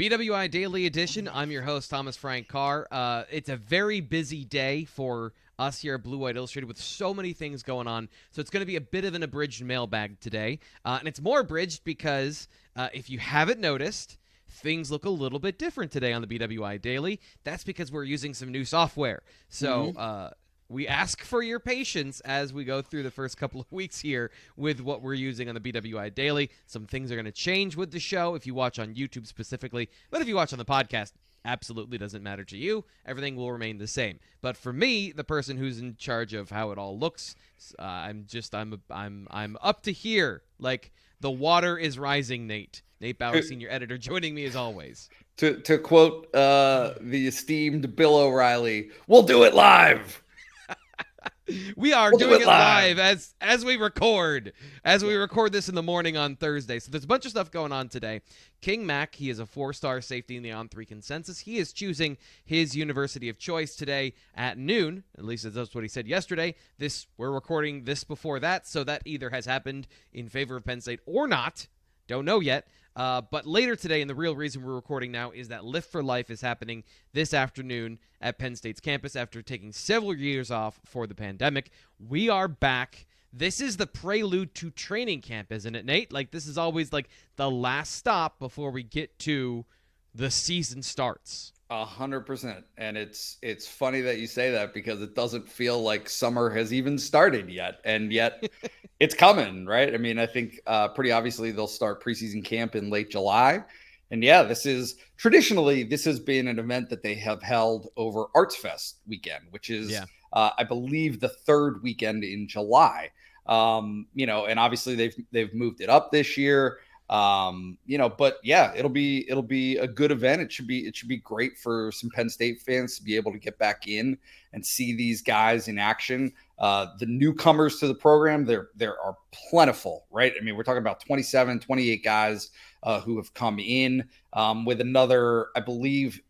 BWI Daily Edition. I'm your host, Thomas Frank Carr. Uh, it's a very busy day for us here at Blue White Illustrated with so many things going on. So it's going to be a bit of an abridged mailbag today. Uh, and it's more abridged because uh, if you haven't noticed, things look a little bit different today on the BWI Daily. That's because we're using some new software. So, mm-hmm we ask for your patience as we go through the first couple of weeks here with what we're using on the BWI Daily. Some things are going to change with the show if you watch on YouTube specifically, but if you watch on the podcast, absolutely doesn't matter to you. Everything will remain the same. But for me, the person who's in charge of how it all looks, uh, I'm just I'm I'm I'm up to here. Like the water is rising, Nate. Nate Bauer, senior editor, joining me as always. To to quote uh, the esteemed Bill O'Reilly, "We'll do it live." We are we'll doing do it, live. live. as as we record as we record this in the morning on Thursday. So there's a bunch of stuff going on today. King Mack, he is a four-star safety in the on three consensus. He is choosing his university of choice today at noon. At least that's what he said yesterday. This we're recording this before that, so that either has happened in favor of Penn State or not. Don't know yet. Uh, but later today, and the real reason we're recording now is that Lift for Life is happening this afternoon at Penn State's campus after taking several years off for the pandemic. We are back. This is the prelude to training camp, isn't it, Nate? Like, this is always like the last stop before we get to the season starts. A hundred percent. And it's it's funny that you say that because it doesn't feel like summer has even started yet. And yet it's coming, right? I mean, I think uh, pretty obviously they'll start preseason camp in late July. And yeah, this is traditionally this has been an event that they have held over Arts Fest weekend, which is yeah. uh, I believe the third weekend in July. Um, you know, and obviously they've they've moved it up this year. Um, you know, but yeah, it'll be it'll be a good event. It should be it should be great for some Penn State fans to be able to get back in and see these guys in action. Uh, the newcomers to the program, there there are plentiful, right? I mean, we're talking about 27, 28 guys uh, who have come in um, with another, I believe,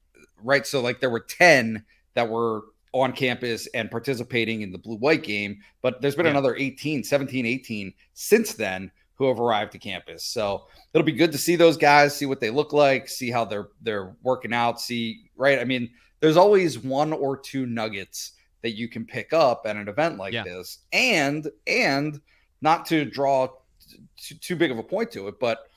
right? So like there were 10 that were on campus and participating in the blue white game, but there's been yeah. another 18, 17, 18 since then who have arrived to campus. So it'll be good to see those guys, see what they look like, see how they're they're working out, see right. I mean, there's always one or two nuggets that you can pick up at an event like yeah. this, and and not to draw too, too big of a point to it, but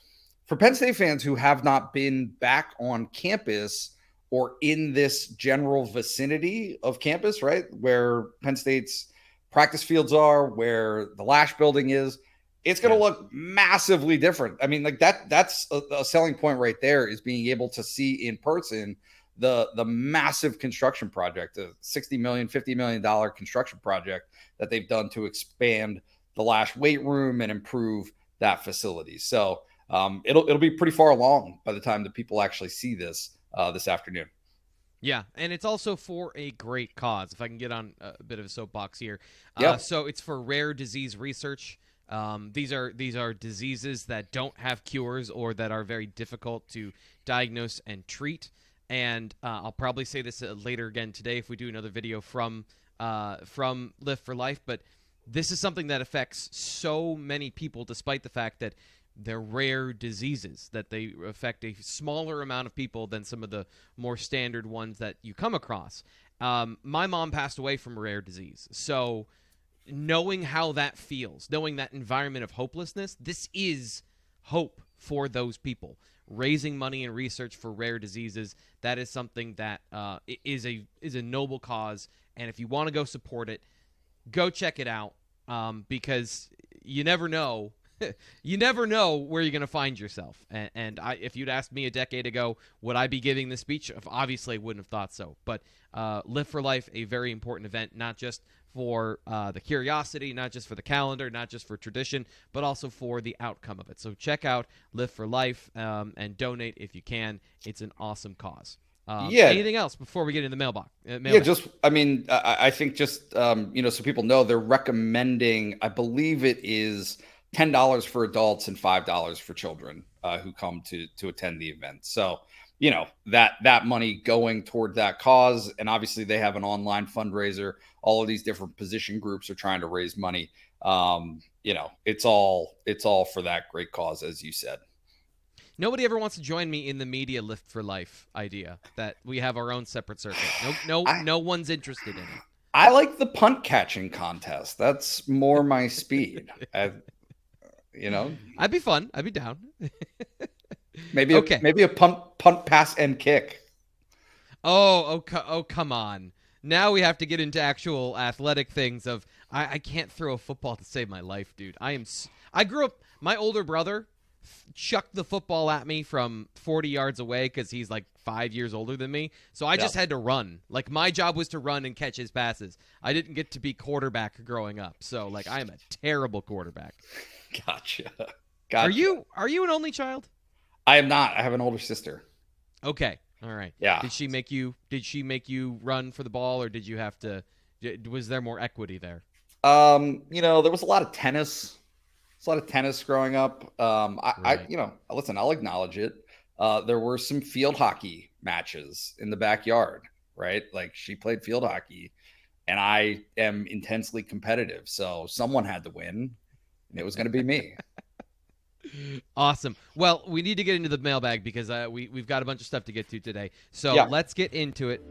for Penn State fans who have not been back on campus or in this general vicinity of campus, right, where Penn State's practice fields are, where the Lasch building is it's going to yeah. look massively different. I mean, like that that's a, a, selling point right there is being able to see in person the the massive construction project, a 60 million, 50 million dollar construction project that they've done to expand the Lasch weight room and improve that facility. So, um, it'll it'll be pretty far along by the time that people actually see this uh, this afternoon. Yeah, and it's also for a great cause. If I can get on a bit of a soapbox here, yeah. Uh, so it's for rare disease research. Um, these are these are diseases that don't have cures or that are very difficult to diagnose and treat. And uh, I'll probably say this uh, later again today if we do another video from uh, from Lift for Life. But this is something that affects so many people, despite the fact that they're rare diseases that they affect a smaller amount of people than some of the more standard ones that you come across. Um, my mom passed away from a rare disease, so knowing how that feels, knowing that environment of hopelessness, this is hope for those people. Raising money and research for rare diseases, that is something that uh, is a is a noble cause. And if you want to go support it, go check it out um, because you never know you never know where you're going to find yourself. And, and I, if you'd asked me a decade ago, would I be giving this speech? Obviously, I wouldn't have thought so. But uh, Lift for Life, a very important event, not just for uh, the curiosity, not just for the calendar, not just for tradition, but also for the outcome of it. So check out Live for Life um, and donate if you can. It's an awesome cause. Um, yeah. Anything else before we get in the mailbox? Uh, mailbox? Yeah, just I mean, I, I think just um, you know, so people know they're recommending. I believe it is ten dollars for adults and five dollars for children uh, who come to to attend the event. So you know that that money going toward that cause, and obviously they have an online fundraiser. All of these different position groups are trying to raise money. Um, you know, it's all it's all for that great cause, as you said. nobody ever wants to join me in the media lift for life idea that we have our own separate circuit. No, no, I, no one's interested in it. I like the punt catching contest. That's more my speed. I, you know, I'd be fun. I'd be down. maybe okay. A, maybe a punt punt pass and kick. Oh, oh, oh, come on. Now we have to get into actual athletic things. Of I, I can't throw a football to save my life, dude. I am. I grew up. My older brother chucked the football at me from 40 yards away because he's like five years older than me. So I yeah. just had to run. Like my job was to run and catch his passes. I didn't get to be quarterback growing up. So like I am a terrible quarterback. Gotcha. Gotcha. Are you are you an only child? I am not. I have an older sister. Okay. All right. Yeah. Did she make you did she make you run for the ball or did you have to was there more equity there? Um, you know, there was a lot of tennis It's a lot of tennis growing up. Um, I, right. I, you know, listen, I'll acknowledge it. Uh, there were some field hockey matches in the backyard, right? Like she played field hockey, and I am intensely competitive. So someone had to win, and it was going to be me. awesome. Well, we need to get into the mailbag because uh, we we've got a bunch of stuff to get to today. So yeah. let's get into it.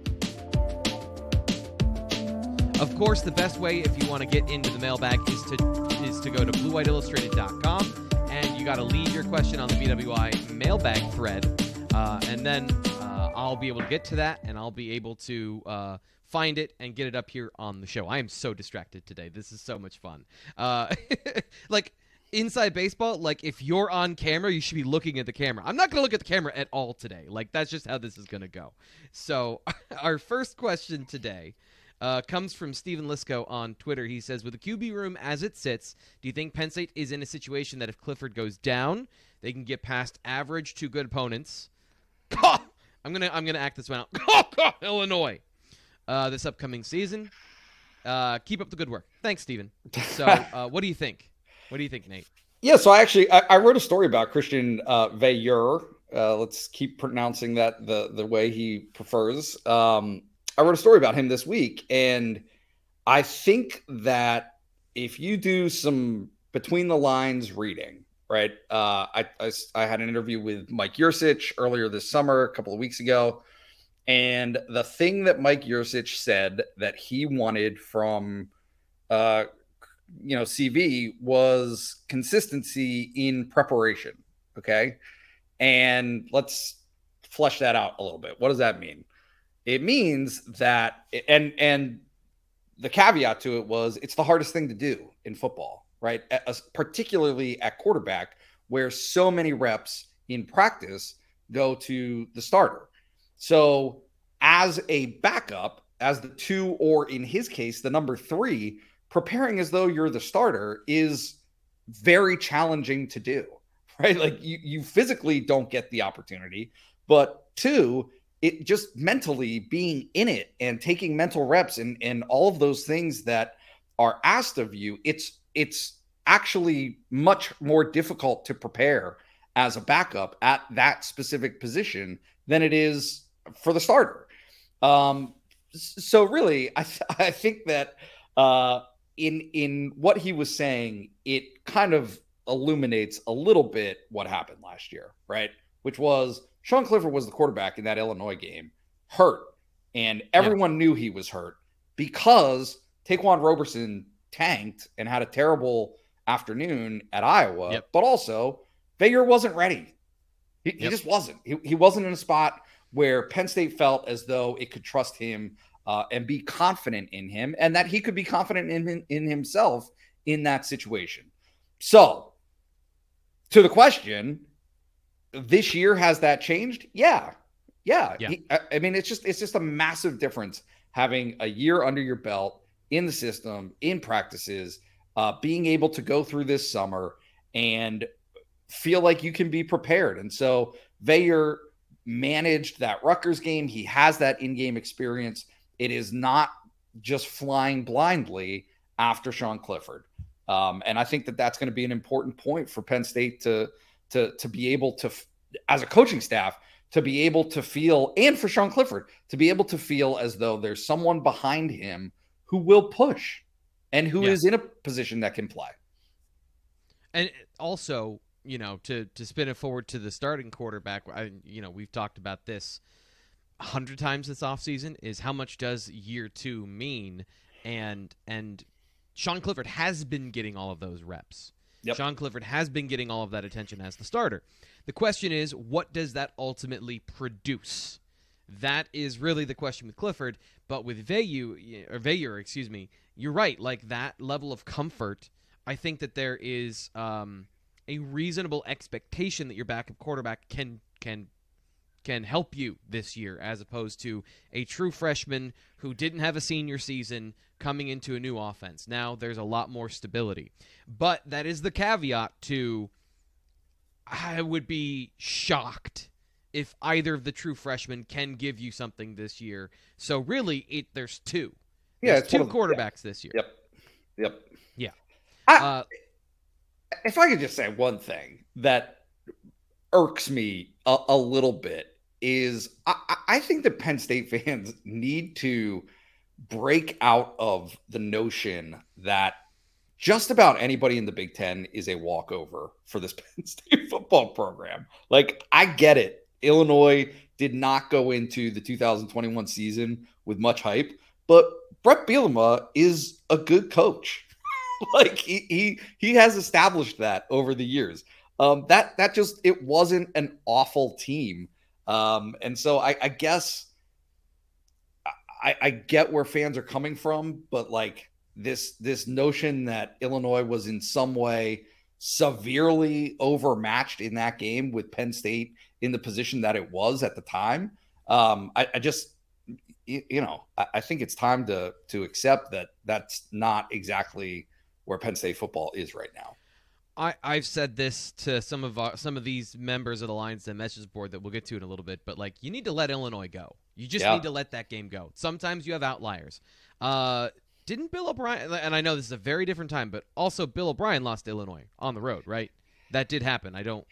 Of course, the best way if you want to get into the mailbag is to is to go to bluewhiteillustrated.com and you got to leave your question on the BWI mailbag thread, uh, and then uh, I'll be able to get to that and I'll be able to uh, find it and get it up here on the show. I am so distracted today. This is so much fun. Uh, like inside baseball, like if you're on camera, you should be looking at the camera. I'm not going to look at the camera at all today. Like that's just how this is going to go. So, our first question today uh, comes from Stephen Lisco on Twitter. He says, "With the QB room as it sits, do you think Penn State is in a situation that if Clifford goes down, they can get past average to good opponents?" I'm gonna I'm gonna act this one out. Illinois, uh, this upcoming season. Uh, keep up the good work. Thanks, Stephen. So, uh, what do you think? What do you think, Nate? Yeah, so I actually I, I wrote a story about Christian uh. Uh, let's keep pronouncing that the the way he prefers. Um, I wrote a story about him this week, and I think that if you do some between the lines reading, right? Uh, I, I, I had an interview with Mike Yurcich earlier this summer, a couple of weeks ago, and the thing that Mike Yurcich said that he wanted from, uh, you know, CV was consistency in preparation. Okay, and let's flesh that out a little bit. What does that mean? it means that and and the caveat to it was it's the hardest thing to do in football right As, particularly at quarterback where so many reps in practice go to the starter so as a backup as the two or in his case the number three preparing as though you're the starter is very challenging to do right? Like you, you physically don't get the opportunity but two it just mentally being in it and taking mental reps and and all of those things that are asked of you it's it's actually much more difficult to prepare as a backup at that specific position than it is for the starter. Um so really i th- i think that uh in in what he was saying it kind of illuminates a little bit what happened last year right which was Sean Clifford was the quarterback in that Illinois game, hurt, and everyone yeah. knew he was hurt because Ta'Quan Roberson tanked and had a terrible afternoon at Iowa, yep. but also Veilleux wasn't ready. He, yep. he just wasn't. He, he wasn't in a spot where Penn State felt as though it could trust him uh, and be confident in him, and that he could be confident in, in himself in that situation. So, to the question, this year has that changed? Yeah. Yeah. yeah. He, I, I mean, it's just it's just a massive difference having a year under your belt in the system, in practices, uh, being able to go through this summer and feel like you can be prepared. And so Veilleux managed that Rutgers game. He has that in-game experience. It is not just flying blindly after Sean Clifford. Um, and I think that that's going to be an important point for Penn State to to to be able to as a coaching staff to be able to feel and for Sean Clifford to be able to feel as though there's someone behind him who will push and who yeah. is in a position that can play. And also you know, to to spin it forward to the starting quarterback, I, you know, we've talked about this hundred times this offseason, is how much does year two mean? And and Sean Clifford has been getting all of those reps. Yep. Sean Clifford has been getting all of that attention as the starter. The question is, what does that ultimately produce? That is really the question with Clifford. But with Veyu, or Veilleux, excuse me, you're right. Like that level of comfort, I think that there is um, a reasonable expectation that your backup quarterback can can can help you this year, as opposed to a true freshman who didn't have a senior season coming into a new offense. Now there's a lot more stability, but that is the caveat to. I would be shocked if either of the true freshmen can give you something this year. So really, it there's two. Yeah, there's two quarterbacks yeah. this year. Yep. Yep. Yeah. I, uh, if I could just say one thing that irks me a, a little bit is I, I think that Penn State fans need to break out of the notion that just about anybody in the Big Ten is a walkover for this Penn State football program. Like, I get it. Illinois did not go into the 2021 season with much hype, but Bret Bielema is a good coach. like he, he he has established that over the years. Um, that that just it wasn't an awful team. Um, and so I, I guess I, I get where fans are coming from, but like this this notion that Illinois was in some way severely overmatched in that game with Penn State in the position that it was at the time. Um, I, I just you know I, I think it's time to to accept that that's not exactly where Penn State football is right now. I, I've said this to some of our, some of these members of the Lions Den message board that we'll get to in a little bit, but like you need to let Illinois go. You just yeah. need to let that game go. Sometimes you have outliers. Uh, didn't Bill O'Brien? And I know this is a very different time, but also Bill O'Brien lost Illinois on the road, right? That did happen. I don't,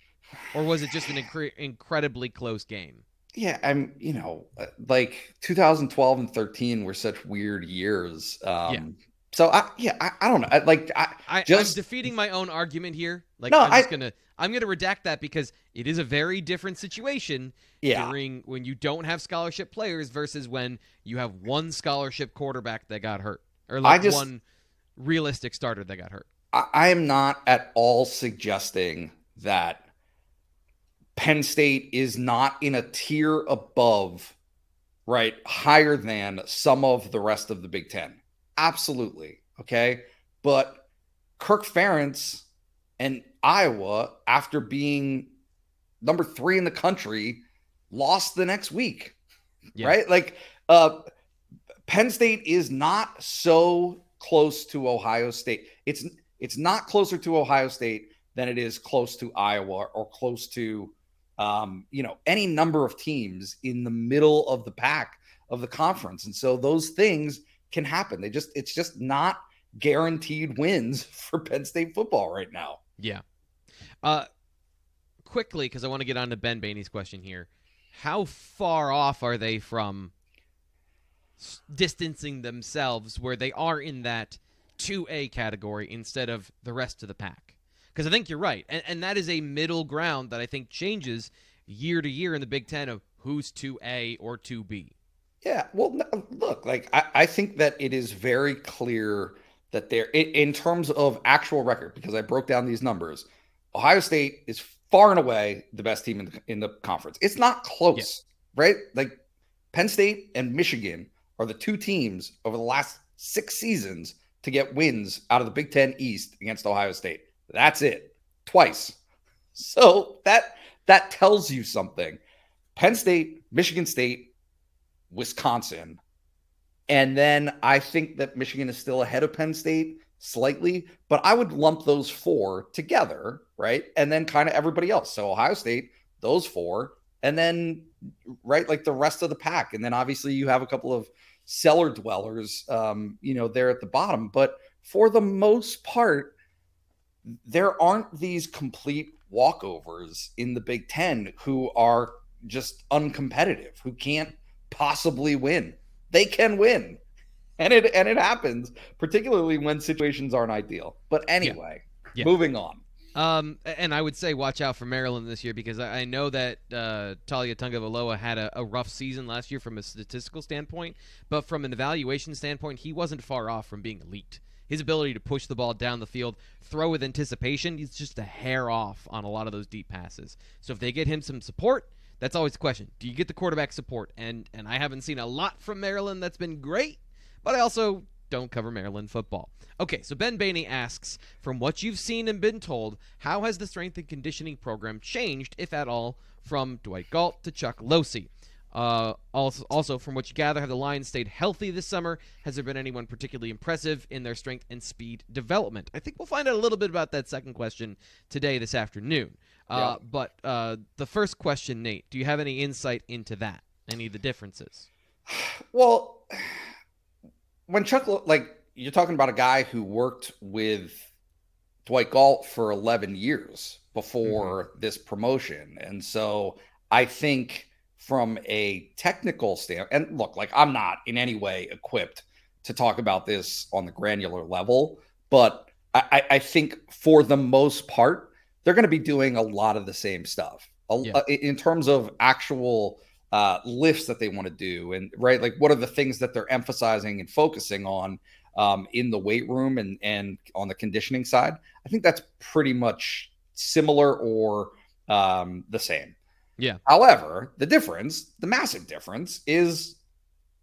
or was it just an incre- incredibly close game? Yeah, I'm. You know, uh, like 2012 and 13 were such weird years. Um, yeah. So I, yeah, I, I don't know. I, like I, I just I'm defeating my own argument here. Like no, I'm just I, gonna I'm gonna redact that because it is a very different situation yeah. during when you don't have scholarship players versus when you have one scholarship quarterback that got hurt or like just, one realistic starter that got hurt. I, I am not at all suggesting that Penn State is not in a tier above, right, higher than some of the rest of the Big Ten. Absolutely. Okay. But Kirk Ferentz and Iowa, after being number three in the country, lost the next week. Yeah. Right? Like uh Penn State is not so close to Ohio State. It's it's not closer to Ohio State than it is close to Iowa or close to um, you know, any number of teams in the middle of the pack of the conference. And so those things can happen. They just it's just not guaranteed wins for Penn State football right now. Yeah. Uh quickly because I want to get on to Ben Baney's question here. How far off are they from distancing themselves where they are in that 2A category instead of the rest of the pack? Because I think you're right. And, and that is a middle ground that I think changes year to year in the Big Ten of who's 2A or 2B. Yeah, well, look, like I, I think that it is very clear that they're in terms of actual record because I broke down these numbers. Ohio State is far and away the best team in the, in the conference. It's not close, yeah. right? Like Penn State and Michigan are the two teams over the last six seasons to get wins out of the Big Ten East against Ohio State. That's it, twice. So that that tells you something. Penn State, Michigan State, Wisconsin. And then I think that Michigan is still ahead of Penn State slightly, but I would lump those four together, right? And then kind of everybody else. So Ohio State, those four, and then right like the rest of the pack. And then obviously you have a couple of cellar dwellers, um, you know, there at the bottom. But for the most part, there aren't these complete walkovers in the Big Ten who are just uncompetitive, who can't possibly win. They can win. And it and it happens, particularly when situations aren't ideal. But anyway, yeah. Yeah. moving on. Um, and I would say watch out for Maryland this year because I, I know that uh, Taulia Tagovailoa had a, a, rough season last year from a statistical standpoint, but from an evaluation standpoint, he wasn't far off from being elite. His ability to push the ball down the field, throw with anticipation, he's just a hair off on a lot of those deep passes. So if they get him some support, that's always the question. Do you get the quarterback support? And and I haven't seen a lot from Maryland that's been great, but I also don't cover Maryland football. Okay, so Ben Baney asks, from what you've seen and been told, how has the strength and conditioning program changed, if at all, from Dwight Galt to Chuck Losey? Uh, also, also, from what you gather, have the Lions stayed healthy this summer? Has there been anyone particularly impressive in their strength and speed development? I think we'll find out a little bit about that second question today, this afternoon. Uh, yeah. But uh, the first question, Nate, do you have any insight into that? Any of the differences? Well, when Chuck, like, you're talking about a guy who worked with Dwight Galt for 11 years before mm-hmm. this promotion. And so I think from a technical standpoint, and look, like I'm not in any way equipped to talk about this on the granular level, but I, I think for the most part, they're going to be doing a lot of the same stuff yeah. Uh, in terms of actual uh, lifts that they want to do. And right, like what are the things that they're emphasizing and focusing on um, in the weight room and, and on the conditioning side? I think that's pretty much similar or um, the same. Yeah. However, the difference, the massive difference, is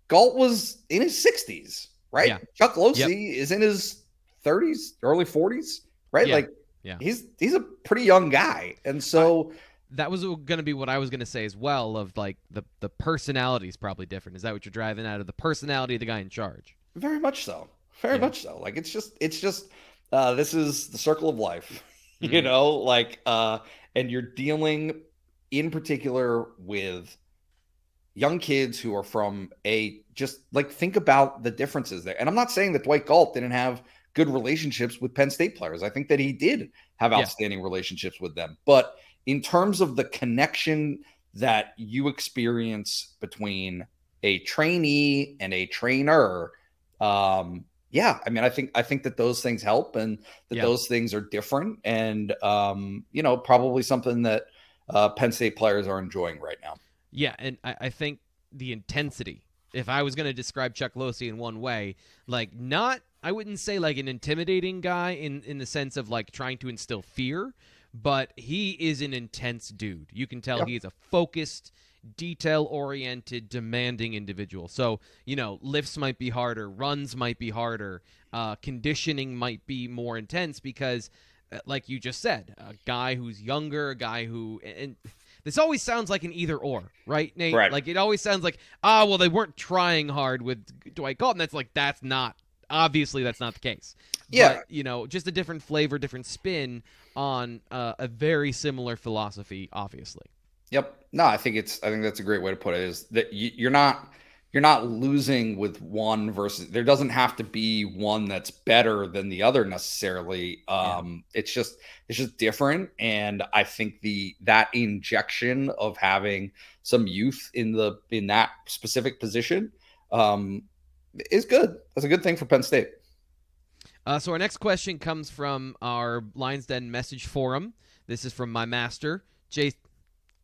Galt was in his 60s, right? Yeah. Chuck Losey yep. is in his 30s, early 40s, right? Yeah. Like, yeah. he's he's a pretty young guy, and so. I, that was going to be what I was going to say as well. Of like the the personality is probably different. Is that what you're driving out of the personality of the guy in charge? Very much so. Very yeah. much so. Like it's just it's just uh, this is the circle of life, mm-hmm. you know. Like uh, and you're dealing in particular with young kids who are from a just like think about the differences there. And I'm not saying that Dwight Galt didn't have good relationships with Penn State players. I think that he did have outstanding yeah. relationships with them. But in terms of the connection that you experience between a trainee and a trainer, um, yeah, I mean, I think I think that those things help and that yeah. those things are different, and um, you know, probably something that uh, Penn State players are enjoying right now. Yeah, and I, I think the intensity. If I was going to describe Chuck Losey in one way, like not, I wouldn't say like an intimidating guy in in the sense of like trying to instill fear, but he is an intense dude. You can tell yep. he is a focused, detail oriented, demanding individual. So, you know, lifts might be harder, runs might be harder, uh, conditioning might be more intense because like you just said, a guy who's younger, a guy who and this always sounds like an either or, right, Nate? Right. Like it always sounds like, ah, well, they weren't trying hard with Dwight Galton. That's like that's not obviously that's not the case. Yeah, but, you know, just a different flavor, different spin on uh, a very similar philosophy, obviously. Yep. No, I think it's. I think that's a great way to put it. Is that you, you're not you're not losing with one versus there doesn't have to be one that's better than the other necessarily um yeah. it's just it's just different and i think the that injection of having some youth in the in that specific position um is good that's a good thing for penn state uh, so our next question comes from our Lions Den message forum. This is from my master, Jay.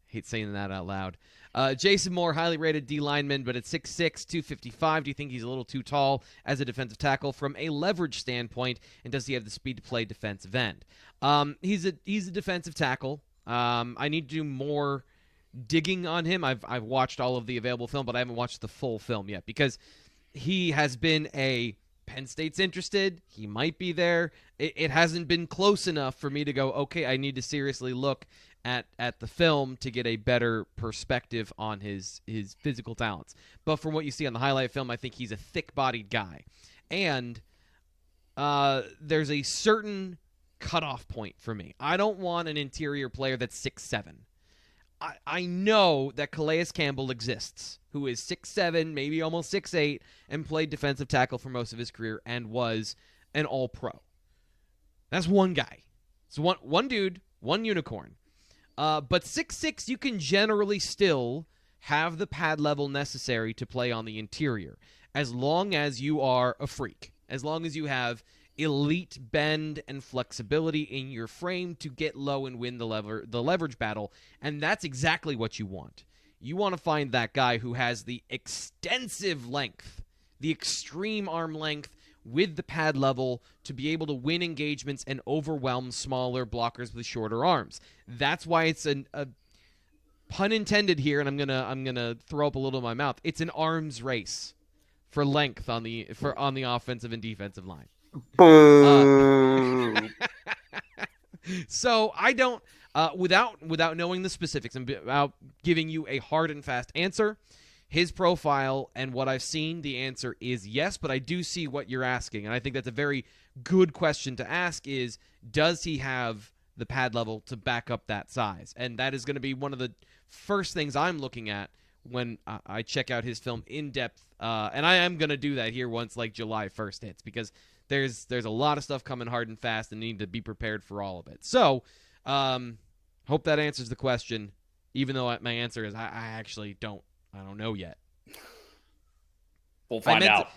Hate saying that out loud. Uh, Jason Moore, highly rated D lineman, but at 6'6, 255, do you think he's a little too tall as a defensive tackle from a leverage standpoint? And does he have the speed to play defensive end? Um, he's a he's a defensive tackle. Um, I need to do more digging on him. I've I've watched all of the available film, but I haven't watched the full film yet because he has been a Penn State's interested. He might be there. It, it, hasn't been close enough for me to go, okay, I need to seriously look at at the film to get a better perspective on his his physical talents. But from what you see on the highlight film, I think he's a thick-bodied guy, and uh, there's a certain cutoff point for me. I don't want an interior player that's six seven. I, I know that Calais Campbell exists, who is six seven, maybe almost six eight, and played defensive tackle for most of his career and was an all pro. That's one guy. It's one one dude, one unicorn. Uh, but six six, you can generally still have the pad level necessary to play on the interior, as long as you are a freak, as long as you have elite bend and flexibility in your frame to get low and win the lever the leverage battle, and that's exactly what you want. You want to find that guy who has the extensive length, the extreme arm length with the pad level to be able to win engagements and overwhelm smaller blockers with shorter arms. That's why it's an, a pun intended here, and I'm gonna I'm gonna throw up a little in my mouth. It's an arms race for length on the for on the offensive and defensive line. Uh, so I don't uh, without without knowing the specifics and without giving you a hard and fast answer. His profile and what I've seen, the answer is yes, but I do see what you're asking, and I think that's a very good question to ask. Is does he have the pad level to back up that size? And that is going to be one of the first things I'm looking at when I check out his film in depth. Uh, and I am going to do that here once like July 1st hits because there's there's a lot of stuff coming hard and fast and need to be prepared for all of it. So, um, hope that answers the question. Even though my answer is I, I actually don't I don't know yet. We'll find out.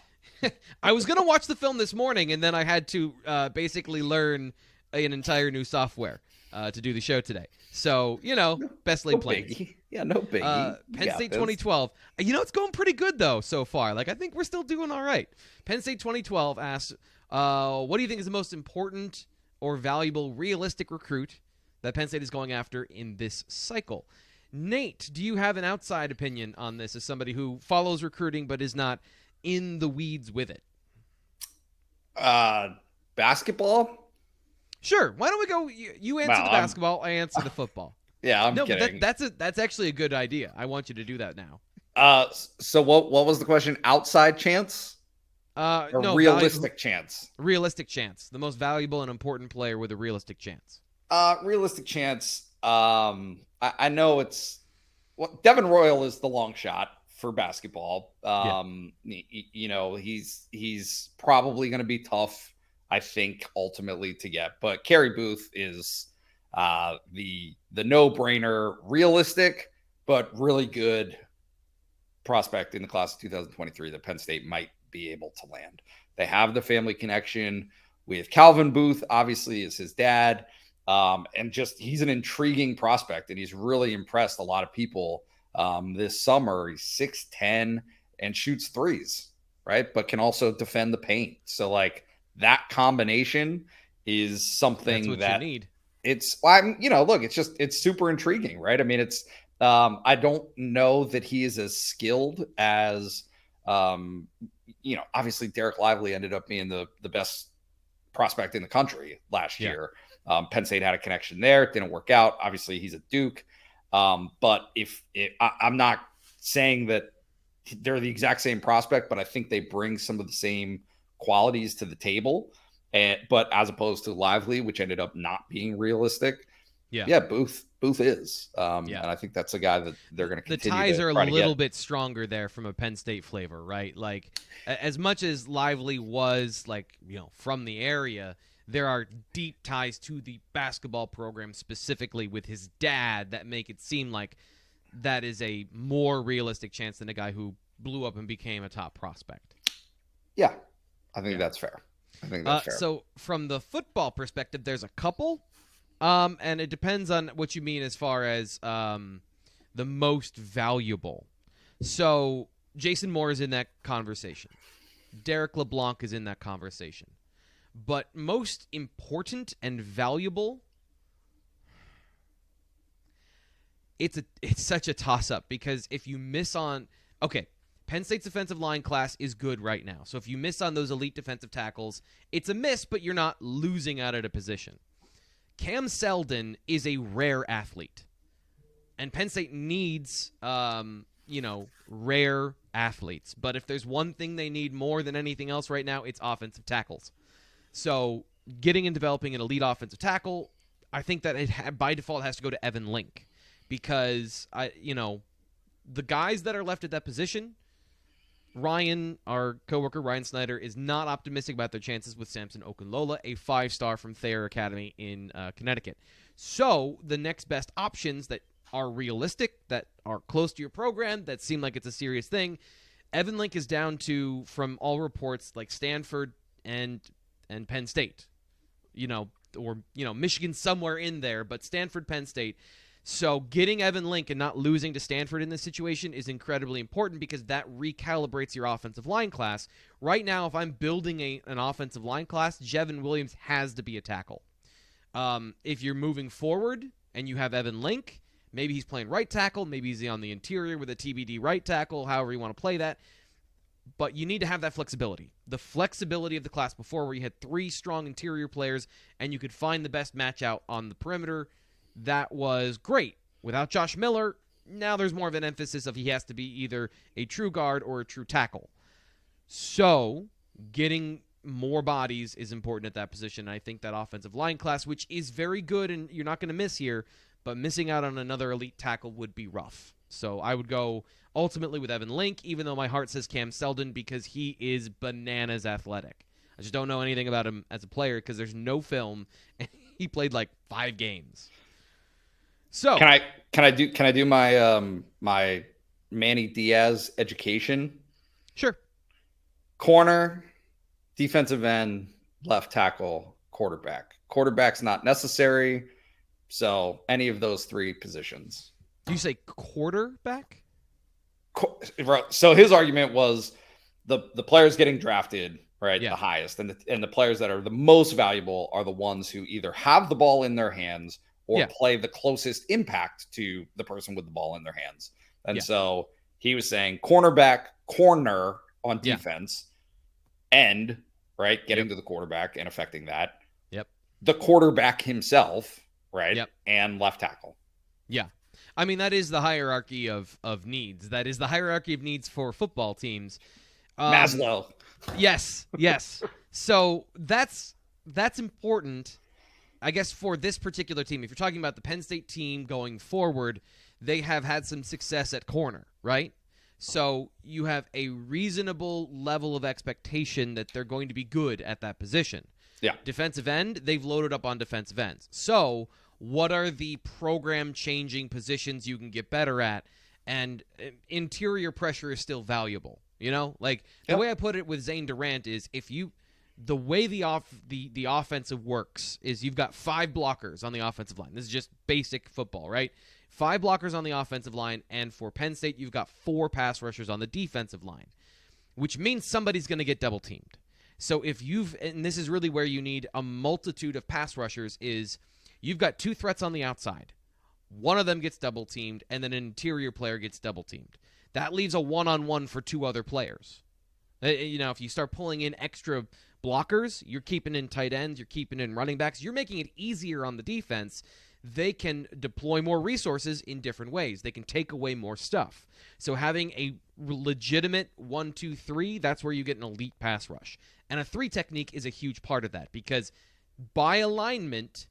To, I was gonna watch the film this morning and then I had to uh, basically learn an entire new software uh, to do the show today. So you know, best laid no plans. Biggie. Yeah, no biggie. Uh, Penn State 2012. You know, it's going pretty good though so far. Like I think we're still doing all right. Penn State 2012 asks, uh, "What do you think is the most important or valuable realistic recruit that Penn State is going after in this cycle?" Nate, do you have an outside opinion on this as somebody who follows recruiting but is not in the weeds with it? Uh, basketball. Sure. Why don't we go? You, you answer well, the basketball. I'm, I answer the football. Yeah, I'm no, kidding. That, that's a, that's actually a good idea. I want you to do that now. Uh, so what what was the question? Outside chance? Uh, or no, realistic chance. Realistic chance. The most valuable and important player with a realistic chance. Uh, realistic chance. Um, I, I know it's well, Devin Royal is the long shot for basketball. Um, yeah. you, you know, he's he's probably going to be tough I think ultimately to get. But Carey Booth is uh, the the no brainer, realistic but really good prospect in the class of 2023 that Penn State might be able to land. They have the family connection with Calvin Booth, obviously, is his dad. Um, and just he's an intriguing prospect, and he's really impressed a lot of people um, this summer. He's 6'10 and shoots threes, right? But can also defend the paint. So, like, that combination is something that you need. It's I'm you know look it's just it's super intriguing right I mean it's um I don't know that he is as skilled as um you know obviously Dereck Lively ended up being the the best prospect in the country last yeah. year um, Penn State had a connection there it didn't work out obviously he's a Duke um but if it, I, I'm not saying that they're the exact same prospect but I think they bring some of the same qualities to the table. And but as opposed to Lively, which ended up not being realistic. Yeah. Yeah, Booth Booth is. Um yeah. and I think that's a guy that they're gonna continue The ties are a little bit stronger there from a Penn State flavor, right? Like as much as Lively was like, you know, from the area, there are deep ties to the basketball program specifically with his dad that make it seem like that is a more realistic chance than a guy who blew up and became a top prospect. Yeah, I think yeah. that's fair. I think that's uh, fair. So from the football perspective, there's a couple, um, and it depends on what you mean as far as um, the most valuable. So Jason Moore is in that conversation. Derek LeBlanc is in that conversation. But most important and valuable, it's a it's such a toss up because if you miss on okay, Penn State's defensive line class is good right now. So if you miss on those elite defensive tackles, it's a miss, but you're not losing out at a position. Cam Seldon is a rare athlete. And Penn State needs, um, you know, rare athletes. But if there's one thing they need more than anything else right now, it's offensive tackles. So getting and developing an elite offensive tackle, I think that it ha- by default has to go to Evan Link because I, you know, the guys that are left at that position Ryan, our coworker Ryan Snyder, is not optimistic about their chances with Samson Okunlola, a five star from Thayer Academy in uh, Connecticut. So the next best options that are realistic, that are close to your program, that seem like it's a serious thing. Evan Link is down to, from all reports, like Stanford and and Penn State, you know, or you know Michigan somewhere in there, but Stanford, Penn State. So getting Evan Link and not losing to Stanford in this situation is incredibly important because that recalibrates your offensive line class. Right now, if I'm building a, an offensive line class, J'ven Williams has to be a tackle. Um, if you're moving forward and you have Evan Link, maybe he's playing right tackle, maybe he's on the interior with a TBD right tackle, however you want to play that. But you need to have that flexibility. The flexibility of the class before, where you had three strong interior players and you could find the best match out on the perimeter that was great. Without Josh Miller, now there's more of an emphasis of he has to be either a true guard or a true tackle. So, getting more bodies is important at that position. I think that offensive line class, which is very good and you're not going to miss here, but missing out on another elite tackle would be rough. So I would go ultimately with Evan Link, even though my heart says Cam Seldon because he is bananas athletic. I just don't know anything about him as a player because there's no film, and he played like five games. So can I can I do can I do my um my Manny Diaz education? Sure. Corner, defensive end, left tackle, quarterback. Quarterback's not necessary. So any of those three positions. Do you say quarterback? So his argument was the the players getting drafted right yeah. the highest and the, and the players that are the most valuable are the ones who either have the ball in their hands or yeah. play the closest impact to the person with the ball in their hands. And yeah. so he was saying cornerback, corner on defense, end, right? Getting yep. to the quarterback and affecting that. Yep. The quarterback himself, right? Yep. And left tackle. Yeah. I mean, that is the hierarchy of, of needs. That is the hierarchy of needs for football teams. Um, Maslow. Yes, yes. so that's that's important I guess for this particular team, if you're talking about the Penn State team going forward, they have had some success at corner, right? So you have a reasonable level of expectation that they're going to be good at that position. Yeah. Defensive end, they've loaded up on defensive ends. So, what are the program changing positions you can get better at? And uh, interior pressure is still valuable. You know, like the yep. way I put it with Zane Durant is if you the way the off the the offensive works is you've got five blockers on the offensive line. This is just basic football, right? Five blockers on the offensive line, and for Penn State, you've got four pass rushers on the defensive line, which means somebody's going to get double teamed. So if you've and this is really where you need a multitude of pass rushers is you've got two threats on the outside. One of them gets double teamed, and then an interior player gets double teamed. That leaves a one on one for two other players. Uh, you know, if you start pulling in extra blockers, you're keeping in tight ends, you're keeping in running backs, you're making it easier on the defense. They can deploy more resources in different ways. They can take away more stuff. So having a legitimate one, two, three, that's where you get an elite pass rush. And a three technique is a huge part of that because by alignment,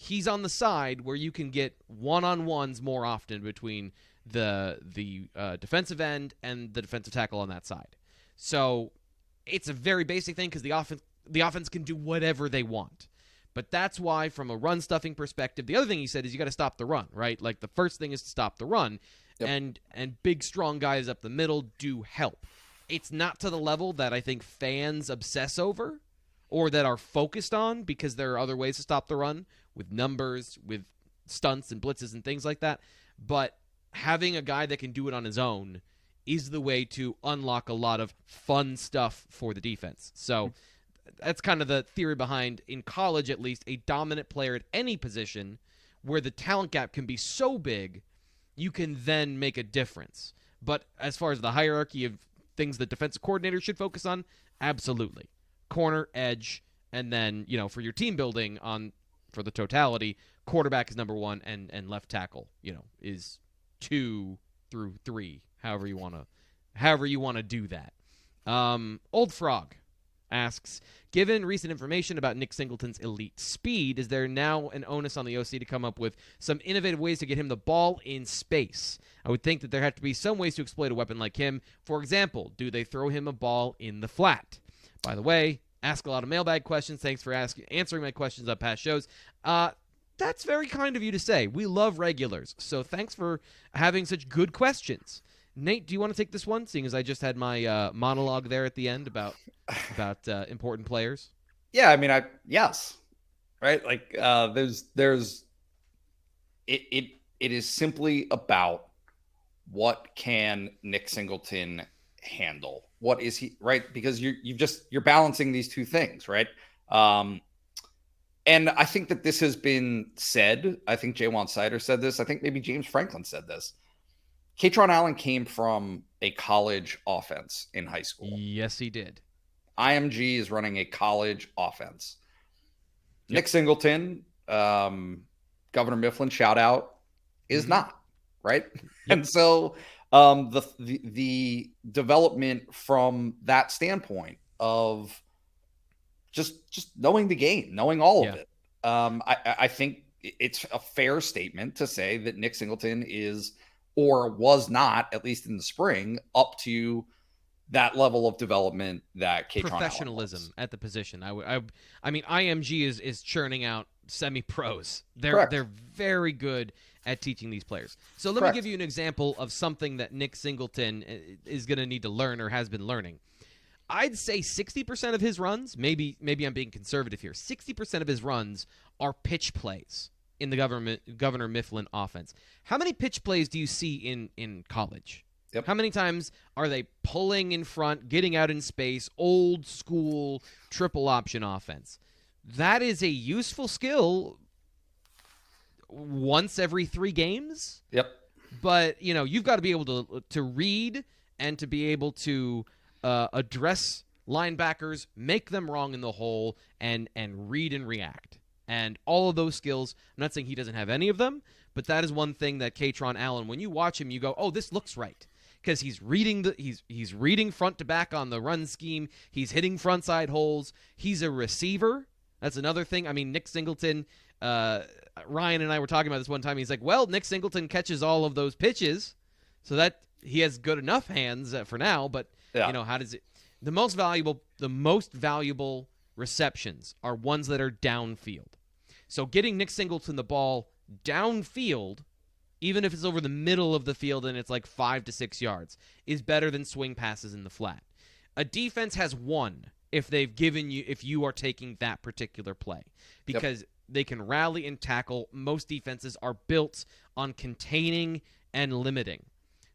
he's on the side where you can get one on ones more often between the the uh, defensive end and the defensive tackle on that side. So it's a very basic thing because the offense the offense can do whatever they want. But that's why, from a run stuffing perspective, the other thing he said is you got to stop the run, right? Like the first thing is to stop the run, yep. and and big strong guys up the middle do help. It's not to the level that I think fans obsess over, or that are focused on because there are other ways to stop the run with numbers, with stunts and blitzes and things like that. But having a guy that can do it on his own is the way to unlock a lot of fun stuff for the defense. So mm-hmm. that's kind of the theory behind, in college at least, a dominant player at any position where the talent gap can be so big, you can then make a difference. But as far as the hierarchy of things the defensive coordinator should focus on, absolutely. Corner, edge, and then, you know, for your team building on for the totality, quarterback is number one and, and left tackle, you know, is two through three however you want to however you want to do that. Um, Old Frog asks, given recent information about Nick Singleton's elite speed, is there now an onus on the OC to come up with some innovative ways to get him the ball in space? I would think that there have to be some ways to exploit a weapon like him. For example, do they throw him a ball in the flat? By the way, ask a lot of mailbag questions. Thanks for asking, answering my questions on past shows. Uh, that's very kind of you to say. We love regulars, so thanks for having such good questions. Nate, do you want to take this one? Seeing as I just had my uh, monologue there at the end about about uh, important players. Yeah, I mean, I yes, right. Like uh, there's there's it it it is simply about what can Nick Singleton handle? What is he right? Because you you've just you're balancing these two things, right? Um, and I think that this has been said. I think Ja'Juan Seider said this. I think maybe James Franklin said this. Kaytron Allen came from a college offense in high school. Yes, he did. IMG is running a college offense. Yep. Nick Singleton, um, Governor Mifflin, shout out, is mm-hmm. not right. Yep. And so um, the, the the development from that standpoint of just just knowing the game, knowing all yeah. of it. Um, I, I think it's a fair statement to say that Nick Singleton is or was not, at least in the spring, up to that level of development that Kaytron professionalism at the position. I would, I, I mean, IMG is is churning out semi pros. They're Correct. they're very good at teaching these players. So let Correct. me give you an example of something that Nick Singleton uh, is going to need to learn or has been learning. I'd say 60% of his runs, maybe maybe I'm being conservative here. 60% of his runs are pitch plays in the government Governor Mifflin offense. How many pitch plays do you see in in college? Yep. How many times are they pulling in front, getting out in space, old school triple option offense? That is a useful skill once every 3 games. Yep. But, you know, you've got to be able to to read and to be able to uh, address linebackers, make them wrong in the hole, and and read and react. And all of those skills, I'm not saying he doesn't have any of them, but that is one thing that Kaytron Allen, when you watch him, you go, oh, this looks right. Because he's reading the he's he's reading front to back on the run scheme. He's hitting front side holes. He's a receiver. That's another thing. I mean, Nick Singleton, uh, Ryan and I were talking about this one time. He's like, well, Nick Singleton catches all of those pitches, so that he has good enough hands uh, for now. But yeah. you know, how does it? The most valuable, the most valuable receptions are ones that are downfield. So getting Nick Singleton the ball downfield, even if it's over the middle of the field and it's like five to six yards, is better than swing passes in the flat. A defense has one if they've given you if you are taking that particular play because yep. They can rally and tackle. Most defenses are built on containing and limiting.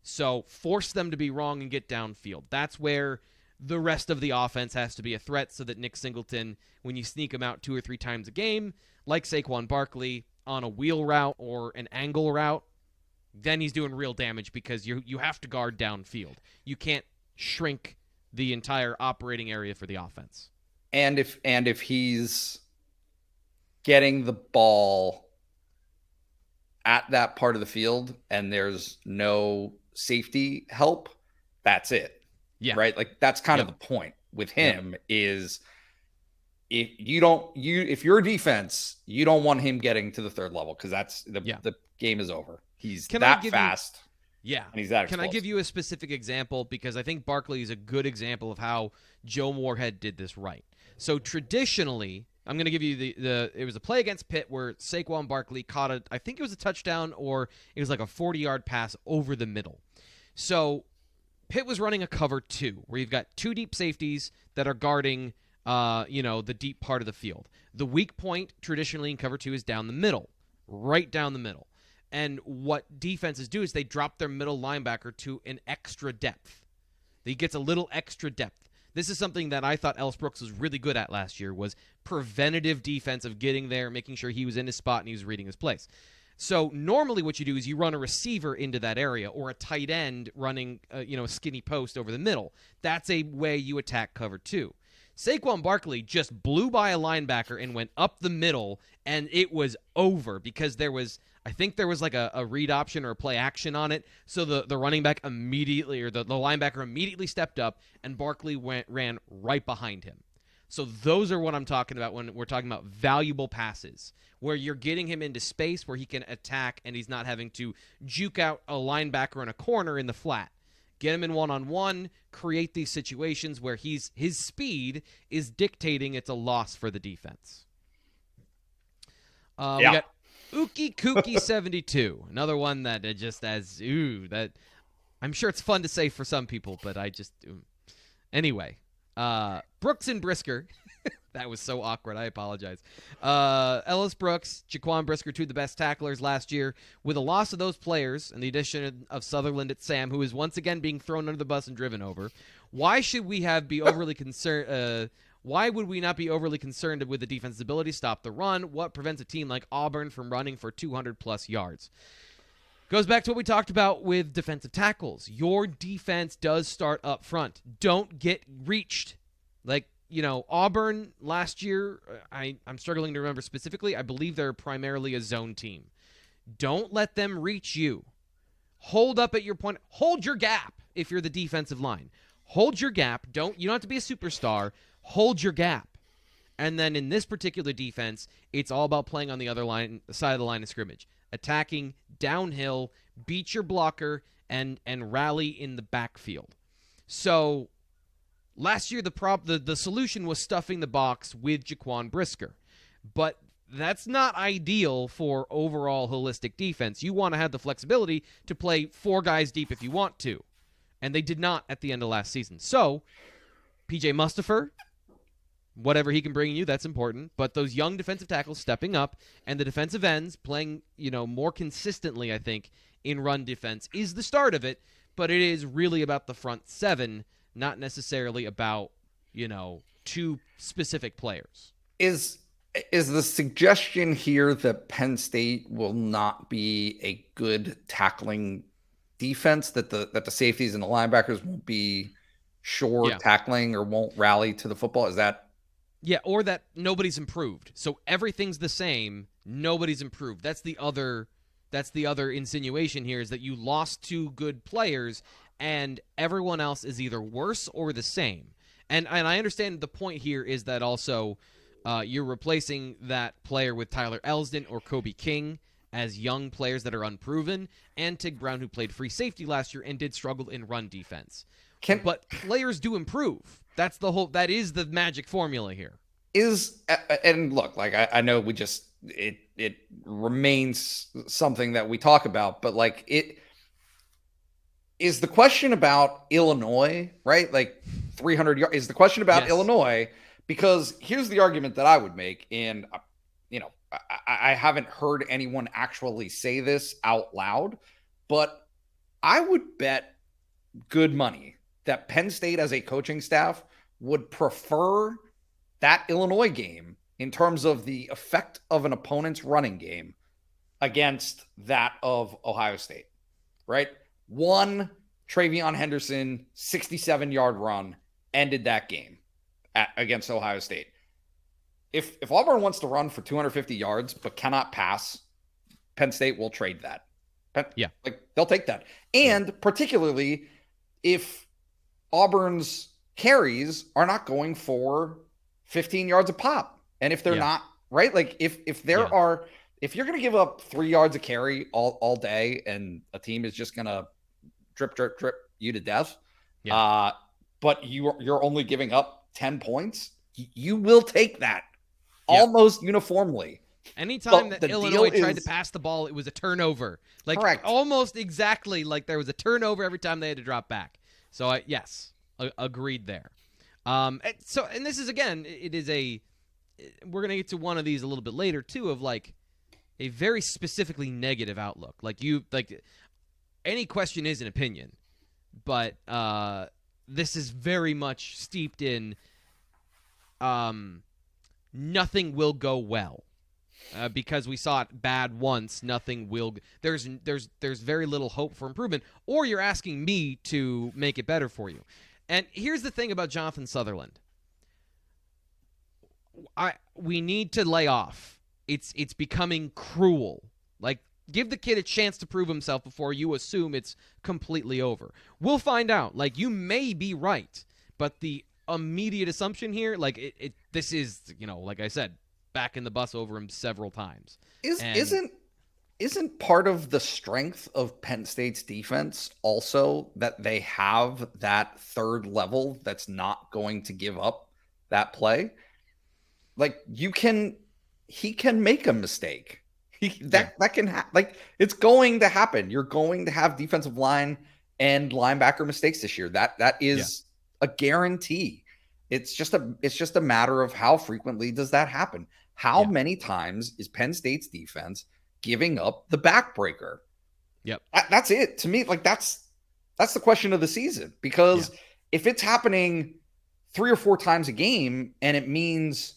So force them to be wrong and get downfield. That's where the rest of the offense has to be a threat so that Nick Singleton, when you sneak him out two or three times a game, like Saquon Barkley on a wheel route or an angle route, then he's doing real damage because you you have to guard downfield. You can't shrink the entire operating area for the offense. And if and if he's getting the ball at that part of the field and there's no safety help, that's it. Yeah. Right. Like that's kind of the point with him is if you don't you if you're a defense, you don't want him getting to the third level because that's the yeah. the game is over. He's Can that fast. You, yeah. And he's that Can I give you a specific example? Because I think Barkley is a good example of how Joe Moorhead did this right. So traditionally, I'm going to give you the, the it was a play against Pitt where Saquon Barkley caught a I think it was a touchdown or it was like a 40 yard pass over the middle. So Pitt was running a cover two, where you've got two deep safeties that are guarding, uh, you know, the deep part of the field. The weak point traditionally in cover two is down the middle, right down the middle. And what defenses do is they drop their middle linebacker to an extra depth. He gets a little extra depth. This is something that I thought Ellis Brooks was really good at last year was preventative defense of getting there, making sure he was in his spot and he was reading his place. So normally, what you do is you run a receiver into that area, or a tight end running, uh, you know, a skinny post over the middle. That's a way you attack cover two. Saquon Barkley just blew by a linebacker and went up the middle, and it was over because there was, I think there was like a, a read option or a play action on it. So the, the running back immediately, or the, the linebacker immediately stepped up, and Barkley went ran right behind him. So those are what I'm talking about when we're talking about valuable passes, where you're getting him into space where he can attack and he's not having to juke out a linebacker in a corner in the flat. Get him in one on one, create these situations where he's his speed is dictating it's a loss for the defense. Uh, yeah. We got Uki Kooky 72, another one that just as ooh that I'm sure it's fun to say for some people, but I just anyway. Uh, Brooks and Brisker. that was so awkward. I apologize. Uh, Ellis Brooks, Jaquan Brisker, two of the best tacklers last year. With the loss of those players and the addition of Sutherland at Sam, who is once again being thrown under the bus and driven over, why should we have be overly concerned? Uh, why would we not be overly concerned with the defense's ability to stop the run? What prevents a team like Auburn from running for 200 plus yards? Goes back to what we talked about with defensive tackles. Your defense does start up front. Don't get reached. Like, you know, Auburn last year, uh, I, I'm struggling to remember specifically. I believe they're primarily a zone team. Don't let them reach you. Hold up at your point. Hold your gap if you're the defensive line. Hold your gap. Don't you don't have to be a superstar hold your gap. And then in this particular defense, it's all about playing on the other line side of the line of scrimmage, attacking downhill, beat your blocker, and and rally in the backfield. So last year the the, the solution was stuffing the box with Jaquan Brisker. But that's not ideal for overall holistic defense. You want to have the flexibility to play four guys deep if you want to. And they did not at the end of last season. So PJ Mustipher whatever he can bring you, that's important. But those young defensive tackles stepping up and the defensive ends playing, you know, more consistently, I think, in run defense is the start of it. But it is really about the front seven, not necessarily about, you know, two specific players. Is is the suggestion here that Penn State will not be a good tackling defense that the that the safeties and the linebackers won't be sure yeah. tackling or won't rally to the football is that yeah, or that nobody's improved. So everything's the same, nobody's improved. That's the other that's the other insinuation here is that you lost two good players and everyone else is either worse or the same. And and I understand the point here is that also uh, you're replacing that player with Tyler Elsdon or Kobe King as young players that are unproven, and Tig Brown, who played free safety last year and did struggle in run defense. Can, but players do improve. That's the whole. That is the magic formula here. Is and look, like I, I know we just it it remains something that we talk about, but like it is the question about Illinois, right? Like 300 yards is the question about yes. Illinois because here's the argument that I would make, and uh, you know I, I haven't heard anyone actually say this out loud, but I would bet good money that Penn State as a coaching staff would prefer that Illinois game in terms of the effect of an opponent's running game against that of Ohio State, right? One TreVeyon Henderson 67 yard run ended that game at, against Ohio State. If if Auburn wants to run for 250 yards but cannot pass, Penn State will trade that. Penn, yeah, like they'll take that, and particularly if Auburn's carries are not going for 15 yards a pop. And if they're yeah. not, right? Like if if there yeah. are if you're going to give up 3 yards a carry all all day and a team is just going to drip drip drip you to death, yeah. uh but you you're only giving up 10 points, you will take that almost uniformly. Anytime that Illinois tried is... to pass the ball, it was a turnover. Like Correct. almost exactly like there was a turnover every time they had to drop back. So uh, yes, a- agreed there. Um, and so and this is again, it is a. We're gonna get to one of these a little bit later too, of like a very specifically negative outlook. Like you, like any question is an opinion, but uh, this is very much steeped in. Um, nothing will go well. Uh, because we saw it bad once, nothing will. There's there's there's very little hope for improvement. Or you're asking me to make it better for you. And here's the thing about Jonathan Sutherland. I we need to lay off. It's it's becoming cruel. Like give the kid a chance to prove himself before you assume it's completely over. We'll find out. Like you may be right, but the immediate assumption here, like it, it this is you know, like I said, back in the bus over him several times. Is and, isn't isn't part of the strength of Penn State's defense also that they have that third level that's not going to give up that play? Like you can he can make a mistake. He, that yeah. that can ha- like it's going to happen. You're going to have defensive line and linebacker mistakes this year. That that is yeah. a guarantee. It's just a it's just a matter of how frequently does that happen. How yeah. many times is Penn State's defense giving up the backbreaker? Yep. That, that's it. To me, like that's that's the question of the season because if it's happening three or four times a game and it means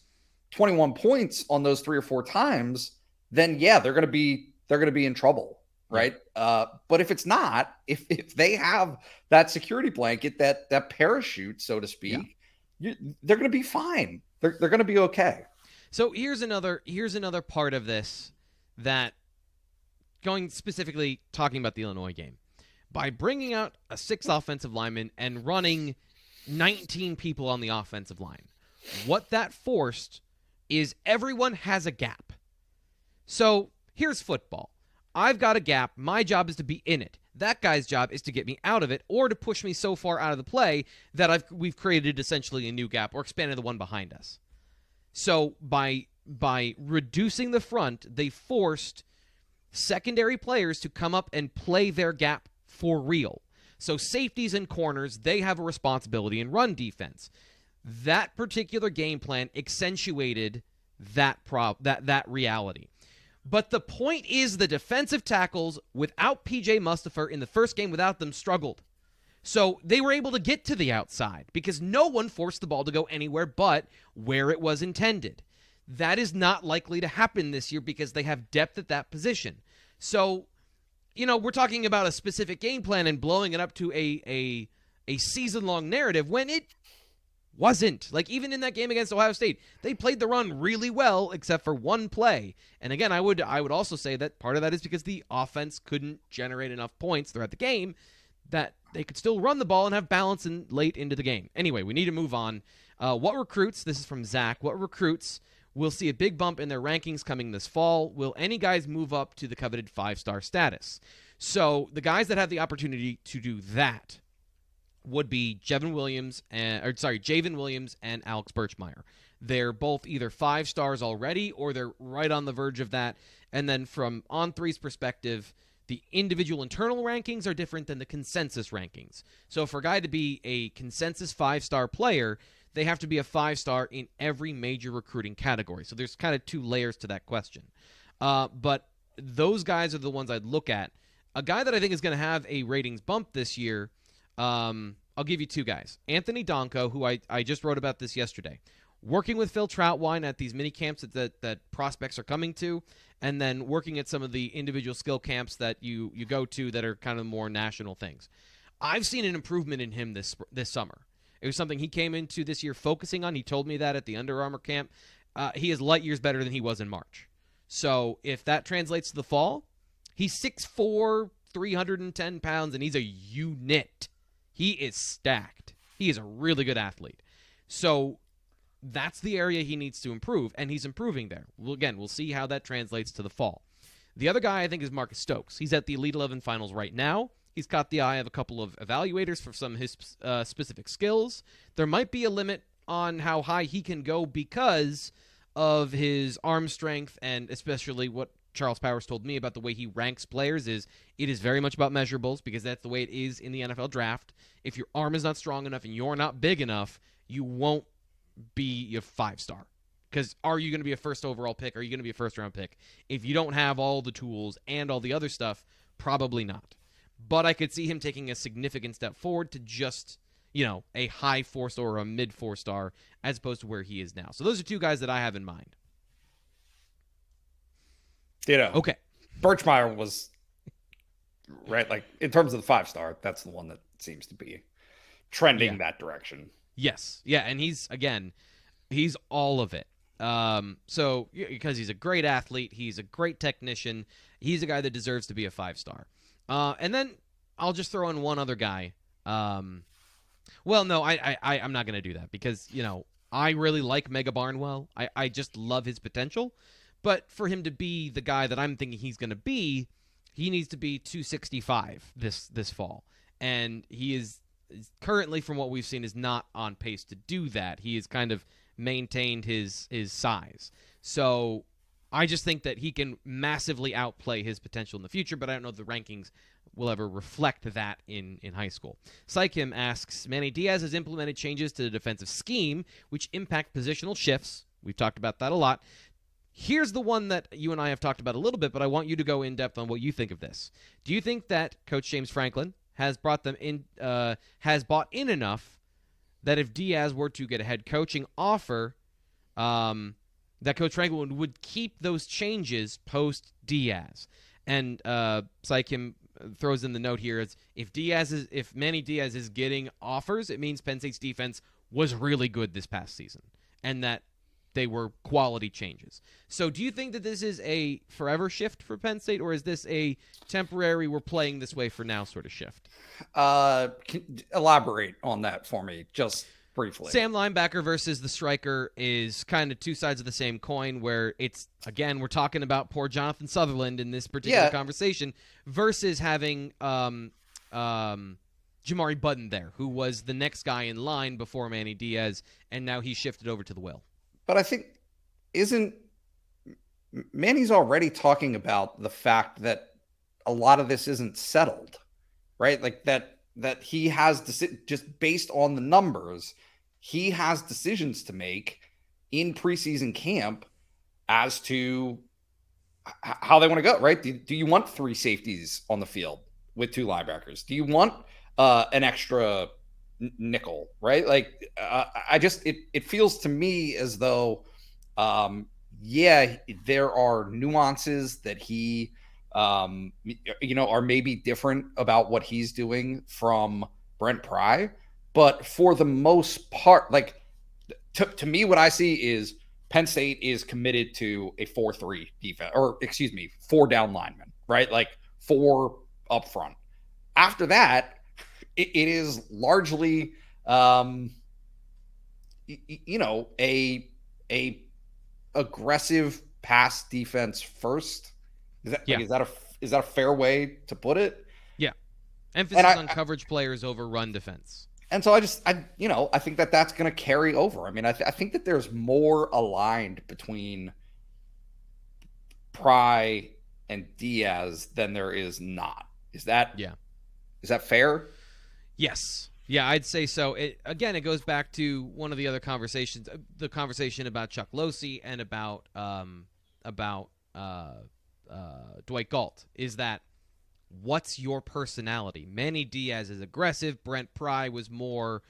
21 points on those three or four times, then yeah, they're going to be they're going to be in trouble, right? Uh, but if it's not, if if they have that security blanket, that that parachute, so to speak, yeah. you, they're going to be fine. They're they're going to be okay. So here's another here's another part of this that going specifically talking about the Illinois game. By bringing out a six offensive lineman and running 19 people on the offensive line, what that forced is everyone has a gap. So here's football. I've got a gap. My job is to be in it. That guy's job is to get me out of it or to push me so far out of the play that I've we've created essentially a new gap or expanded the one behind us. So by by reducing the front, they forced secondary players to come up and play their gap for real. So safeties and corners, they have a responsibility in run defense. That particular game plan accentuated that prob that that reality. But the point is the defensive tackles without PJ Mustipher in the first game without them struggled. So they were able to get to the outside because no one forced the ball to go anywhere but where it was intended. That is not likely to happen this year because they have depth at that position. So, you know, we're talking about a specific game plan and blowing it up to a a a season long narrative when it wasn't. Like even in that game against Ohio State, they played the run really well except for one play. And again, I would I would also say that part of that is because the offense couldn't generate enough points throughout the game that they could still run the ball and have balance in late into the game. Anyway, we need to move on. Uh, what recruits? This is from Zach. What recruits will see a big bump in their rankings coming this fall? Will any guys move up to the coveted five star status? So the guys that have the opportunity to do that would be Jevin Williams and or sorry, J'ven Williams and Alex Birchmeier. They're both either five stars already or they're right on the verge of that. And then from on three's perspective, the individual internal rankings are different than the consensus rankings. So for a guy to be a consensus five star player, they have to be a five star in every major recruiting category. So there's kind of two layers to that question. Uh, but those guys are the ones I'd look at. A guy that I think is going to have a ratings bump this year, um, I'll give you two guys. Anthony Donkoh, who I, I just wrote about this yesterday working with Phil Trautwein at these mini camps that, that, that prospects are coming to, and then working at some of the individual skill camps that you you go to that are kind of more national things. I've seen an improvement in him this this summer. It was something he came into this year focusing on. He told me that at the Under Armour camp. Uh, he is light years better than he was in March. So if that translates to the fall, he's 6'4", 310 pounds, and he's a unit. He is stacked. He is a really good athlete. So that's the area he needs to improve, and he's improving there. Well, again, we'll see how that translates to the fall. The other guy I think is Marcus Stokes. He's at the Elite 11 finals right now. He's caught the eye of a couple of evaluators for some of his uh, specific skills. There might be a limit on how high he can go because of his arm strength and especially what Charles Powers told me about the way he ranks players is it is very much about measurables because that's the way it is in the NFL draft. If your arm is not strong enough and you're not big enough, you won't be a five star. Because are you going to be a first overall pick? Are you going to be a first round pick? If you don't have all the tools and all the other stuff, probably not. But I could see him taking a significant step forward to just, you know, a high four star or a mid four star as opposed to where he is now. So those are two guys that I have in mind. You know, okay. Birchmeier was right, like in terms of the five star, that's the one that seems to be trending yeah. that direction. Yes. Yeah, and he's again, he's all of it. Um, so because he's a great athlete, he's a great technician. He's a guy that deserves to be a five star. Uh, and then I'll just throw in one other guy. Um, well, no, I, I, I'm not going to do that because you know I really like Mega Barnwell. I, I just love his potential, but for him to be the guy that I'm thinking he's going to be, he needs to be 265 this this fall, and he is currently, from what we've seen, is not on pace to do that. He has kind of maintained his his size. So I just think that he can massively outplay his potential in the future, but I don't know if the rankings will ever reflect that in, in high school. Psychim asks Manny Diaz has implemented changes to the defensive scheme, which impact positional shifts. We've talked about that a lot. Here's the one that you and I have talked about a little bit, but I want you to go in depth on what you think of this. Do you think that Coach James Franklin has brought them in, uh, has bought in enough that if Diaz were to get a head coaching offer, um, that Coach Franklin would keep those changes post Diaz? And uh, throws in the note here is if Diaz is if Manny Diaz is getting offers, it means Penn State's defense was really good this past season, and that they were quality changes. So, do you think that this is a forever shift for Penn State, or is this a temporary "we're playing this way for now" sort of shift? Uh, elaborate on that for me, just briefly. Sam linebacker versus the striker is kind of two sides of the same coin. Where it's again, we're talking about poor Jonathan Sutherland in this particular yeah. conversation, versus having um, um, Jamari Buddin there, who was the next guy in line before Manny Diaz, and now he shifted over to the will. But I think isn't Manny's already talking about the fact that a lot of this isn't settled, right? Like that that he has deci- just based on the numbers, he has decisions to make in preseason camp as to how they want to go, right? Do, do, you want three safeties on the field with two linebackers? Do you want uh, an extra nickel, right? Like uh, I just it it feels to me as though um yeah, there are nuances that he um you know are maybe different about what he's doing from Brent Pry, but for the most part like to, to me what I see is Penn State is committed to a 4-3 defense or excuse me, four down linemen, right? Like four up front. After that, it, it is largely, um, y- you know, a a aggressive pass defense first. Is that, yeah. Like, is that a is that a fair way to put it? Yeah, emphasis I, on coverage players over run defense. And so I just, I, you know, I think that that's going to carry over. I mean, I, th- I think that there's more aligned between Pry and Diaz than there is not. Is that, yeah, is that fair? Yes. Yeah, I'd say so. It, again, it goes back to one of the other conversations, uh, the conversation about Chuck Losey and about um, about uh, uh, Dwight Galt. Is that what's your personality? Manny Diaz is aggressive. Brent Pry was more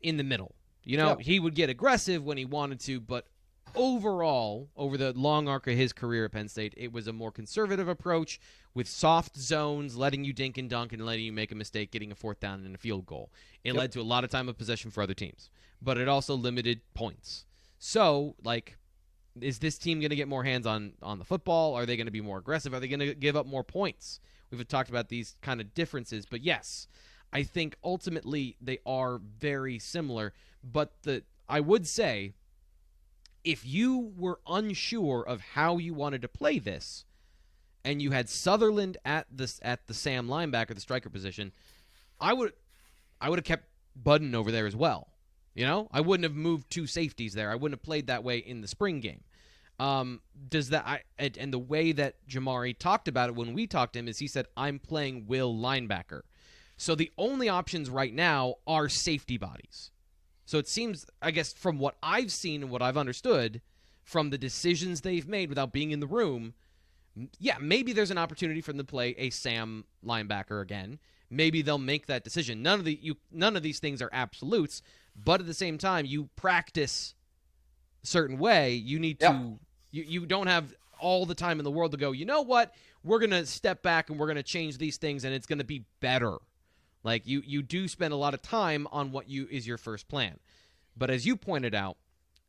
in the middle. You know, yep. he would get aggressive when he wanted to, but overall, over the long arc of his career at Penn State, it was a more conservative approach with soft zones, letting you dink and dunk and letting you make a mistake, getting a fourth down and a field goal. It yep. led to a lot of time of possession for other teams, but it also limited points. So, like, is this team going to get more hands on on the football? Are they going to be more aggressive? Are they going to give up more points? We've talked about these kind of differences, but yes, I think ultimately they are very similar. But the I would say if you were unsure of how you wanted to play this, and you had Sutherland at this at the Sam linebacker, the striker position, I would I would have kept Buddin over there as well. You know, I wouldn't have moved two safeties there. I wouldn't have played that way in the spring game. Um, does that I and, the way that Jamari talked about it when we talked to him is he said I'm playing will linebacker. So the only options right now are safety bodies. So it seems, I guess, from what I've seen and what I've understood from the decisions they've made without being in the room, yeah, maybe there's an opportunity for them to play a Sam linebacker again. Maybe they'll make that decision. None of the you none of these things are absolutes, but at the same time, you practice a certain way. You need to you you don't have all the time in the world to go. You know what? We're gonna step back and we're gonna change these things, and it's gonna be better. Like you you do spend a lot of time on what you is your first plan. But as you pointed out,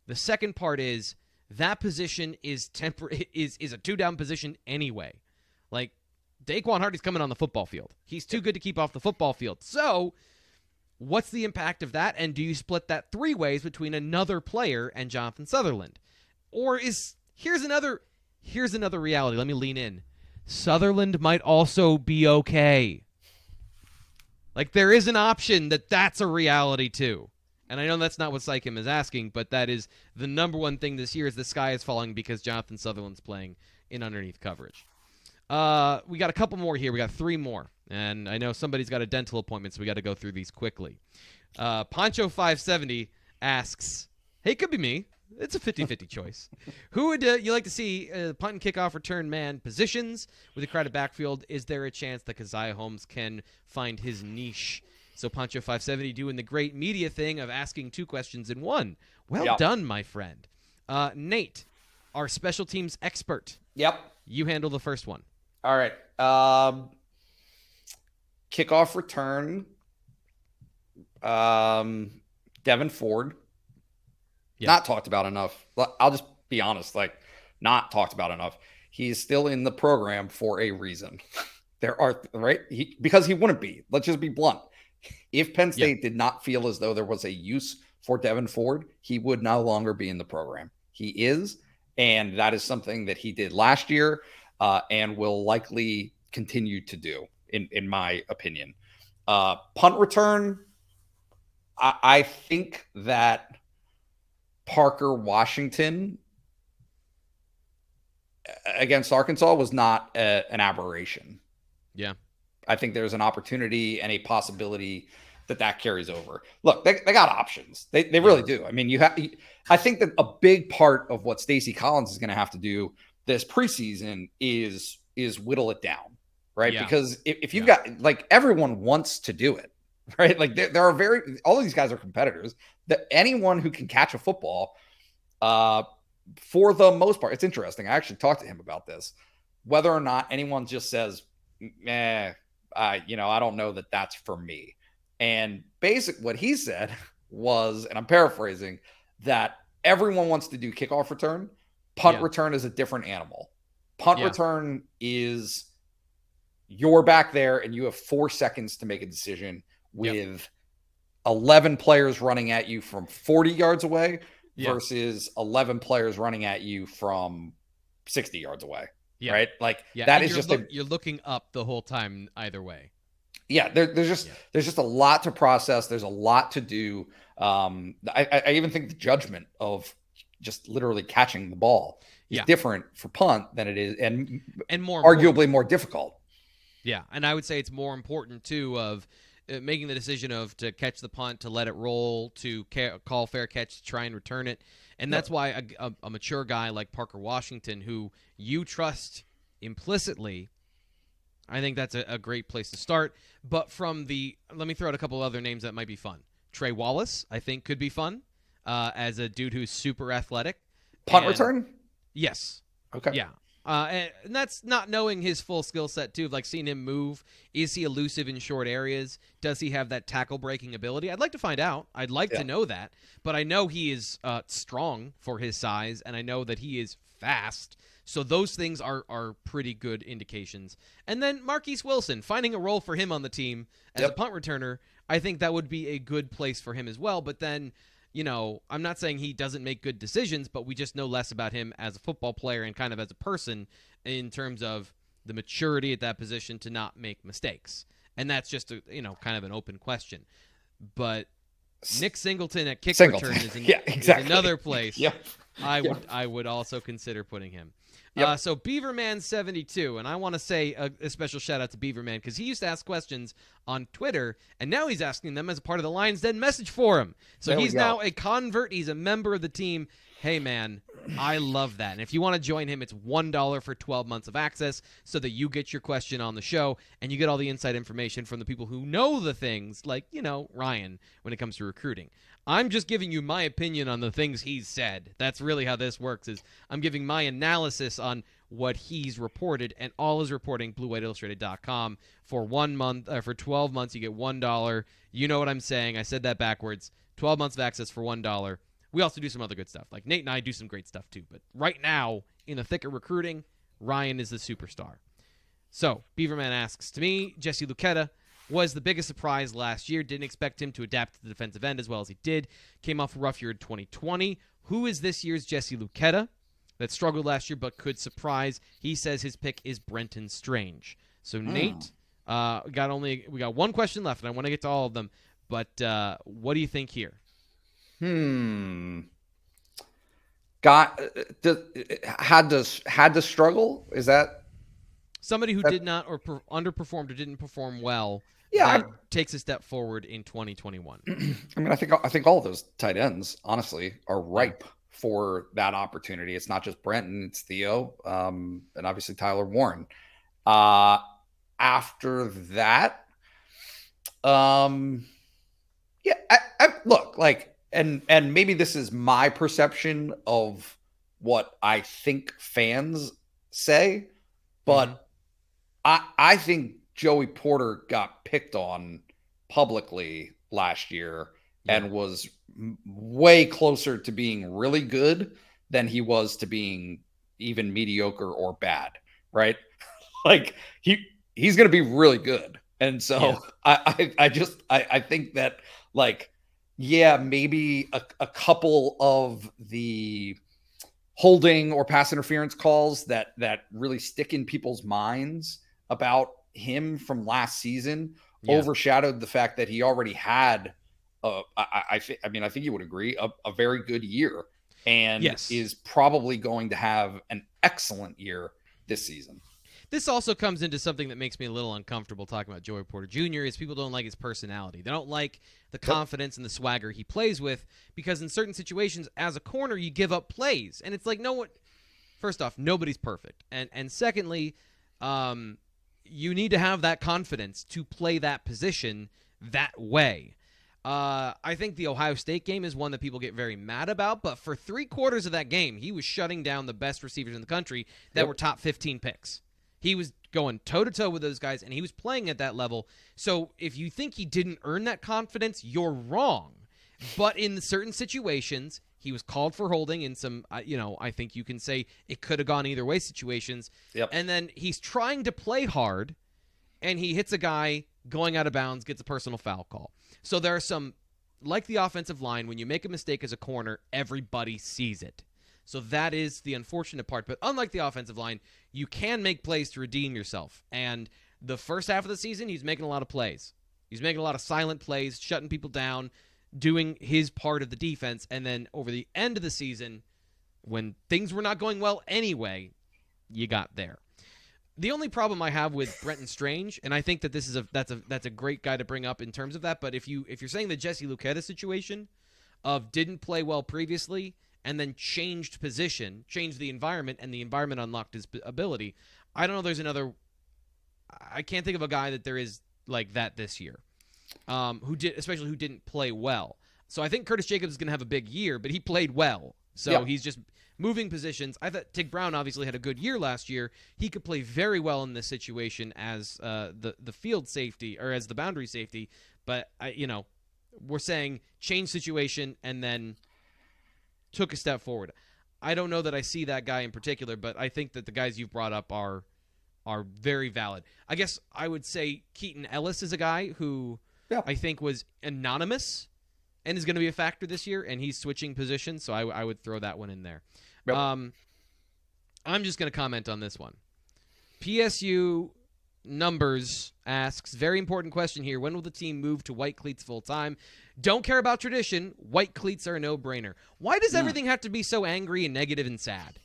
the second part is that position is tempor- is is a two down position anyway. Like Daequan Hardy's coming on the football field. He's too good to keep off the football field. So, what's the impact of that? And do you split that three ways between another player and Jonathan Sutherland? Or is here's another here's another reality. Let me lean in. Sutherland might also be okay. Like there is an option that that's a reality too. And I know that's not what Psychim is asking, but that is the number one thing this year is the sky is falling because Jonathan Sutherland's playing in underneath coverage. Uh, we got a couple more here. We got three more. And I know somebody's got a dental appointment, so we got to go through these quickly. Uh, Poncho570 asks, Hey, could be me. It's a 50-50 choice. Who would uh, you like to see uh, punt and kickoff return man positions with a crowded backfield? Is there a chance that Caziah Holmes can find his niche? So Poncho 570 doing the great media thing of asking two questions in one. Well yep. done, my friend. Uh, Nate, our special teams expert. Yep. You handle the first one. All right. Um, kickoff return. Um, Devyn Ford yeah. Not talked about enough. I'll just be honest, like not talked about enough. He's still in the program for a reason. there are right he, because he wouldn't be. Let's just be blunt. If Penn State yeah. did not feel as though there was a use for Devyn Ford, he would no longer be in the program. He is, and that is something that he did last year uh, and will likely continue to do, in in my opinion. Uh, punt return, I, I think that Parker Washington against Arkansas was not a, an aberration. Yeah. I think there's an opportunity and a possibility that that carries over. Look, they, they got options. They, they really do. I mean, you have, I think that a big part of what Stacy Collins is going to have to do this preseason is, is whittle it down, right? Yeah. Because if, if you've yeah. got like everyone wants to do it, right? Like there, there are very, all of these guys are competitors that anyone who can catch a football, uh, for the most part, it's interesting. I actually talked to him about this. Whether or not anyone just says, "eh," I, you know, I don't know that that's for me. And basic, what he said was, and I'm paraphrasing, that everyone wants to do kickoff return. Punt yeah. return is a different animal. Punt yeah. return is you're back there and you have four seconds to make a decision with yep. 11 players running at you from 40 yards away yeah. versus 11 players running at you from 60 yards away. Yeah. Right. Like yeah. that and is just a, you're looking up the whole time either way. Yeah. There, there's just, there's just a lot to process. There's a lot to do. Um, I, I even think the judgment of just literally catching the ball is yeah. different for punt than it is and, and more arguably important. more difficult. Yeah. And I would say it's more important too of, making the decision of to catch the punt, to let it roll, to ca- call fair catch, to try and return it. And that's why a, a, a, mature guy like Parker Washington, who you trust implicitly, I think that's a, a, great place to start. But from the, let me throw out a couple other names that might be fun. Trey Wallace, I think, could be fun uh, as a dude who's super athletic. Punt and, return? Yes. Okay. Yeah. Uh, and, and, that's not knowing his full skill set too. Like seeing him move, is he elusive in short areas? Does he have that tackle breaking ability? I'd like to find out. I'd like yeah. to know that. But I know he is uh, strong for his size, and I know that he is fast. So those things are are pretty good indications. And then Marquis Wilson finding a role for him on the team as yep. a punt returner. I think that would be a good place for him as well. But then you know, I'm not saying he doesn't make good decisions, but we just know less about him as a football player and kind of as a person in terms of the maturity at that position to not make mistakes. And that's just a, you know, kind of an open question. But Nick Singleton at kick Singleton. return is, an, yeah, exactly. is another place. yep. I would I would also consider putting him. Yep. Uh, so Beaverman72, and I want to say a, a, special shout out to Beaverman because he used to ask questions on Twitter, and now he's asking them as a part of the Lions Den message forum. So there he's now a convert. He's a member of the team. Hey man, I love that. And if you want to join him, it's one dollar for 12 months of access, so that you get your question on the show and you get all the inside information from the people who know the things, like you know Ryan when it comes to recruiting. I'm just giving you my opinion on the things he's said. That's really how this works. Is I'm giving my analysis on what he's reported, and all his reporting BlueWhiteIllustrated.com for one month. Uh, for 12 months, you get one dollar. You know what I'm saying? I said that backwards. 12 months of access for one dollar. We also do some other good stuff. Like Nate and I do some great stuff too. But right now, in the thick of recruiting, Ryan is the superstar. So Beaverman asks to me, Jesse Luketa was the biggest surprise last year. Didn't expect him to adapt to the defensive end as well as he did. Came off a rough year in 2020. Who is this year's Jesse Luketa that struggled last year but could surprise? He says his pick is Brenton Strange. So mm. Nate, uh, got only we got one question left, and I want to get to all of them. But uh, what do you think here? Hmm. Got uh, had to had to struggle. Is that somebody who that, did not or per, underperformed or didn't perform well. Yeah, takes a step forward in 2021. I mean, I think I think all those tight ends, honestly, are ripe for that opportunity. It's not just Brenton, it's Theo, um, and obviously Tyler Warren. Uh, after that, um, yeah, I, I, look like, and and maybe this is my perception of what I think fans say, but mm-hmm. I I think Joey Porter got picked on publicly last year yeah. and was way closer to being really good than he was to being even mediocre or bad, right? like he he's going to be really good. And so yeah. I, I, I just I, I think that like yeah maybe a, a couple of the holding or pass interference calls that that really stick in people's minds about him from last season yeah. overshadowed the fact that he already had uh, I, I, I mean I think you would agree a, a very good year and yes. is probably going to have an excellent year this season. This also comes into something that makes me a little uncomfortable talking about Joey Porter Jr. is people don't like his personality. They don't like the confidence and the swagger he plays with because in certain situations as a corner you give up plays and it's like no one first off nobody's perfect and and secondly um, you need to have that confidence to play that position that way. Uh, I think the Ohio State game is one that people get very mad about, but for three quarters of that game, he was shutting down the best receivers in the country that yep. were top 15 picks. He was going toe to toe with those guys, and he was playing at that level. So if you think he didn't earn that confidence, you're wrong. But in certain situations, he was called for holding in some, uh, you know, I think you can say it could have gone either way situations. Yep. And then he's trying to play hard, and he hits a guy going out of bounds, gets a personal foul call. So there are some, like the offensive line, when you make a mistake as a corner, everybody sees it. So that is the unfortunate part. But unlike the offensive line, you can make plays to redeem yourself. And the first half of the season, he's making a lot of plays. He's making a lot of silent plays, shutting people down, doing his part of the defense. And then over the end of the season, when things were not going well anyway, you got there. The only problem I have with Brenton Strange, and I think that this is a that's a that's a great guy to bring up in terms of that. But if you if you're saying the Jesse Luketa situation of didn't play well previously, and then changed position, changed the environment, and the environment unlocked his ability. I don't know. There's another. I can't think of a guy that there is like that this year, um, who did especially who didn't play well. So I think Curtis Jacobs is going to have a big year, but he played well. So he's just moving positions. I thought Tig Brown obviously had a good year last year. He could play very well in this situation as uh, the the field safety or as the boundary safety. But I, you know, we're saying change situation and then took a step forward. I don't know that I see that guy in particular, but I think that the guys you've brought up are are very valid. I guess I would say Keaton Ellis is a guy who yeah. I think was anonymous and is going to be a factor this year, and he's switching positions, so I, I would throw that one in there. Yep. Um, I'm just going to comment on this one. PSU numbers asks very important question here. When will the team move to white cleats full time? Don't care about tradition. White cleats are a no brainer. Why does everything have to be so angry and negative and sad?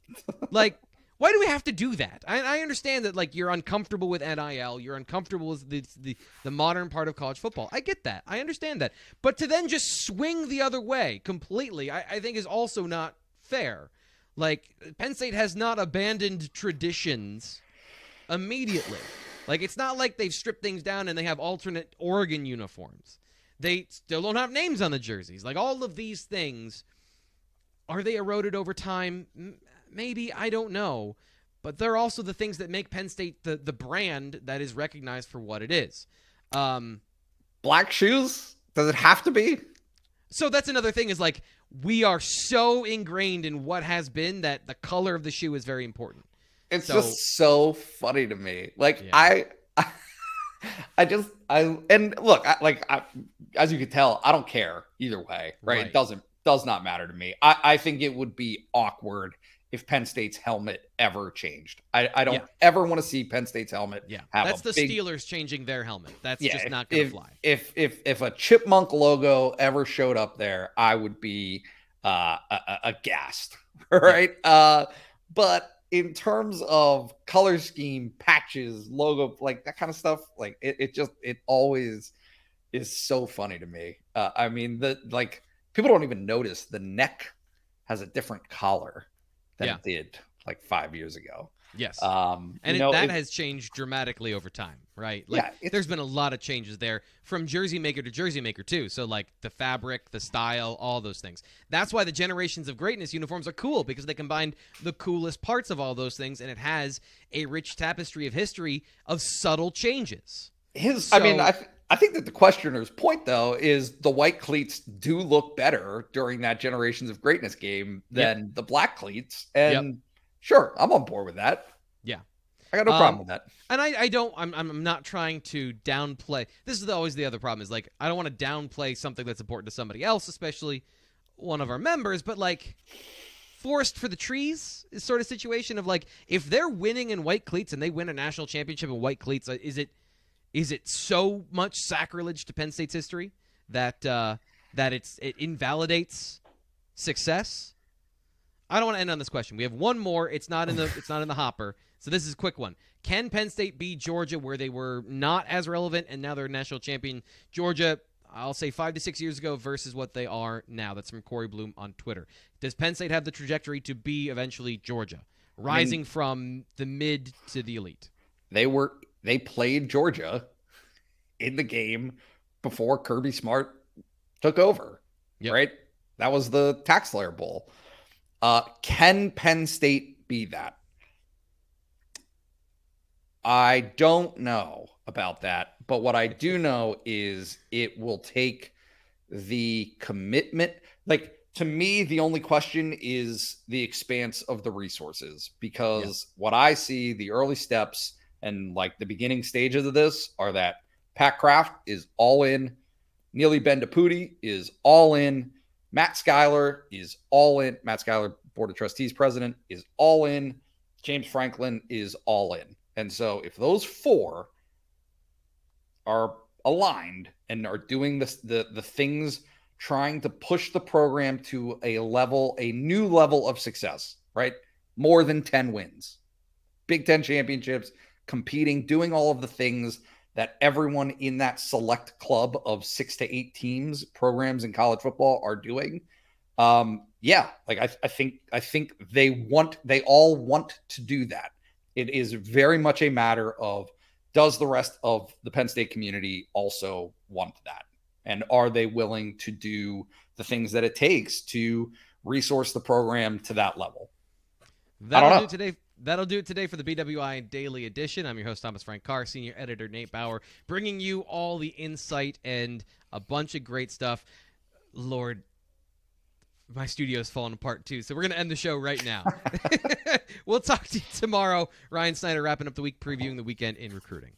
like, why do we have to do that? I, I, understand that like you're uncomfortable with NIL, you're uncomfortable with the, the the modern part of college football. I get that. I understand that. But to then just swing the other way completely, I, I think is also not fair. Like Penn State has not abandoned traditions immediately. Like it's not like they've stripped things down and they have alternate Oregon uniforms. They still don't have names on the jerseys. Like all of these things, are they eroded over time? Maybe I don't know, but they're also the things that make Penn State the the brand that is recognized for what it is. Um, Black shoes? Does it have to be? So that's another thing. Is like we are so ingrained in what has been that the color of the shoe is very important. It's so, just so funny to me. Like yeah. I, I I just I and look, I, like I, as you can tell, I don't care either way, right? right? It doesn't does not matter to me. I, I think it would be awkward if Penn State's helmet ever changed. I, I don't yeah. ever want to see Penn State's helmet. Yeah, that's the big, Steelers changing their helmet. That's yeah, just not going to fly. If if if a chipmunk logo ever showed up there, I would be uh, aghast, right? Yeah. Uh, but in terms of color scheme, patches, logo, like that kind of stuff, like it, it just it always is so funny to me. Uh, I mean, the like people don't even notice the neck has a different collar than yeah. it did like five years ago. Yes. Um, and it, know, that it, has changed dramatically over time, right? Like, yeah. There's been a lot of changes there from jersey maker to jersey maker, too. So, like, the fabric, the style, all those things. That's why the Generations of Greatness uniforms are cool because they combine the coolest parts of all those things, and it has a rich tapestry of history of subtle changes. His, so, I mean, I, I think that the questioner's point, though, is the white cleats do look better during that Generations of Greatness game than yep. the black cleats. And yep. sure, I'm on board with that. Yeah. I got no um, problem with that. And I, I don't, I'm, I'm not trying to downplay. This is always the other problem is like, I don't want to downplay something that's important to somebody else, especially one of our members, but like, forest for the trees is sort of situation of like, if they're winning in white cleats and they win a national championship in white cleats, uh, is it, is it so much sacrilege to Penn State's history that uh, that it's it invalidates success? I don't want to end on this question. We have one more. It's not in the it's not in the hopper. So this is a quick one. Can Penn State beat Georgia where they were not as relevant and now they're national champion? Georgia, I'll say five to six years ago versus what they are now. That's from Corey Bloom on Twitter. Does Penn State have the trajectory to be eventually Georgia, rising I mean, from the mid to the elite? They were they played Georgia in the game before Kirby Smart took over. Yep. Right? That was the TaxSlayer Bowl. Uh, can Penn State be that? I don't know about that, but what I do know is it will take the commitment. Like to me, the only question is the expanse of the resources because what I see, the early steps and like the beginning stages of this are that Pat Kraft is all in, Neeli Bendapudi is all in, Matt Schuyler is all in, Matt Schuyler, Board of Trustees president, is all in, James Franklin is all in. And so if those four are aligned and are doing this, the the things trying to push the program to a level, a new level of success, right? More than 10 wins, Big Ten championships, competing, doing all of the things that everyone in that select club of six to eight teams, programs in college football are doing. Um, yeah, like I, I think I think they want they all want to do that. It is very much a matter of does the rest of the Penn State community also want that? And are they willing to do the things that it takes to resource the program to that level? That'll do today That'll do it today for the BWI Daily Edition. I'm your host, Thomas Frank Carr, senior editor, Nate Bauer, bringing you all the insight and a bunch of great stuff. Lord, my studio's falling apart too, so we're going to end the show right now. we'll talk to you tomorrow. Ryan Snyder wrapping up the week, previewing the weekend in recruiting.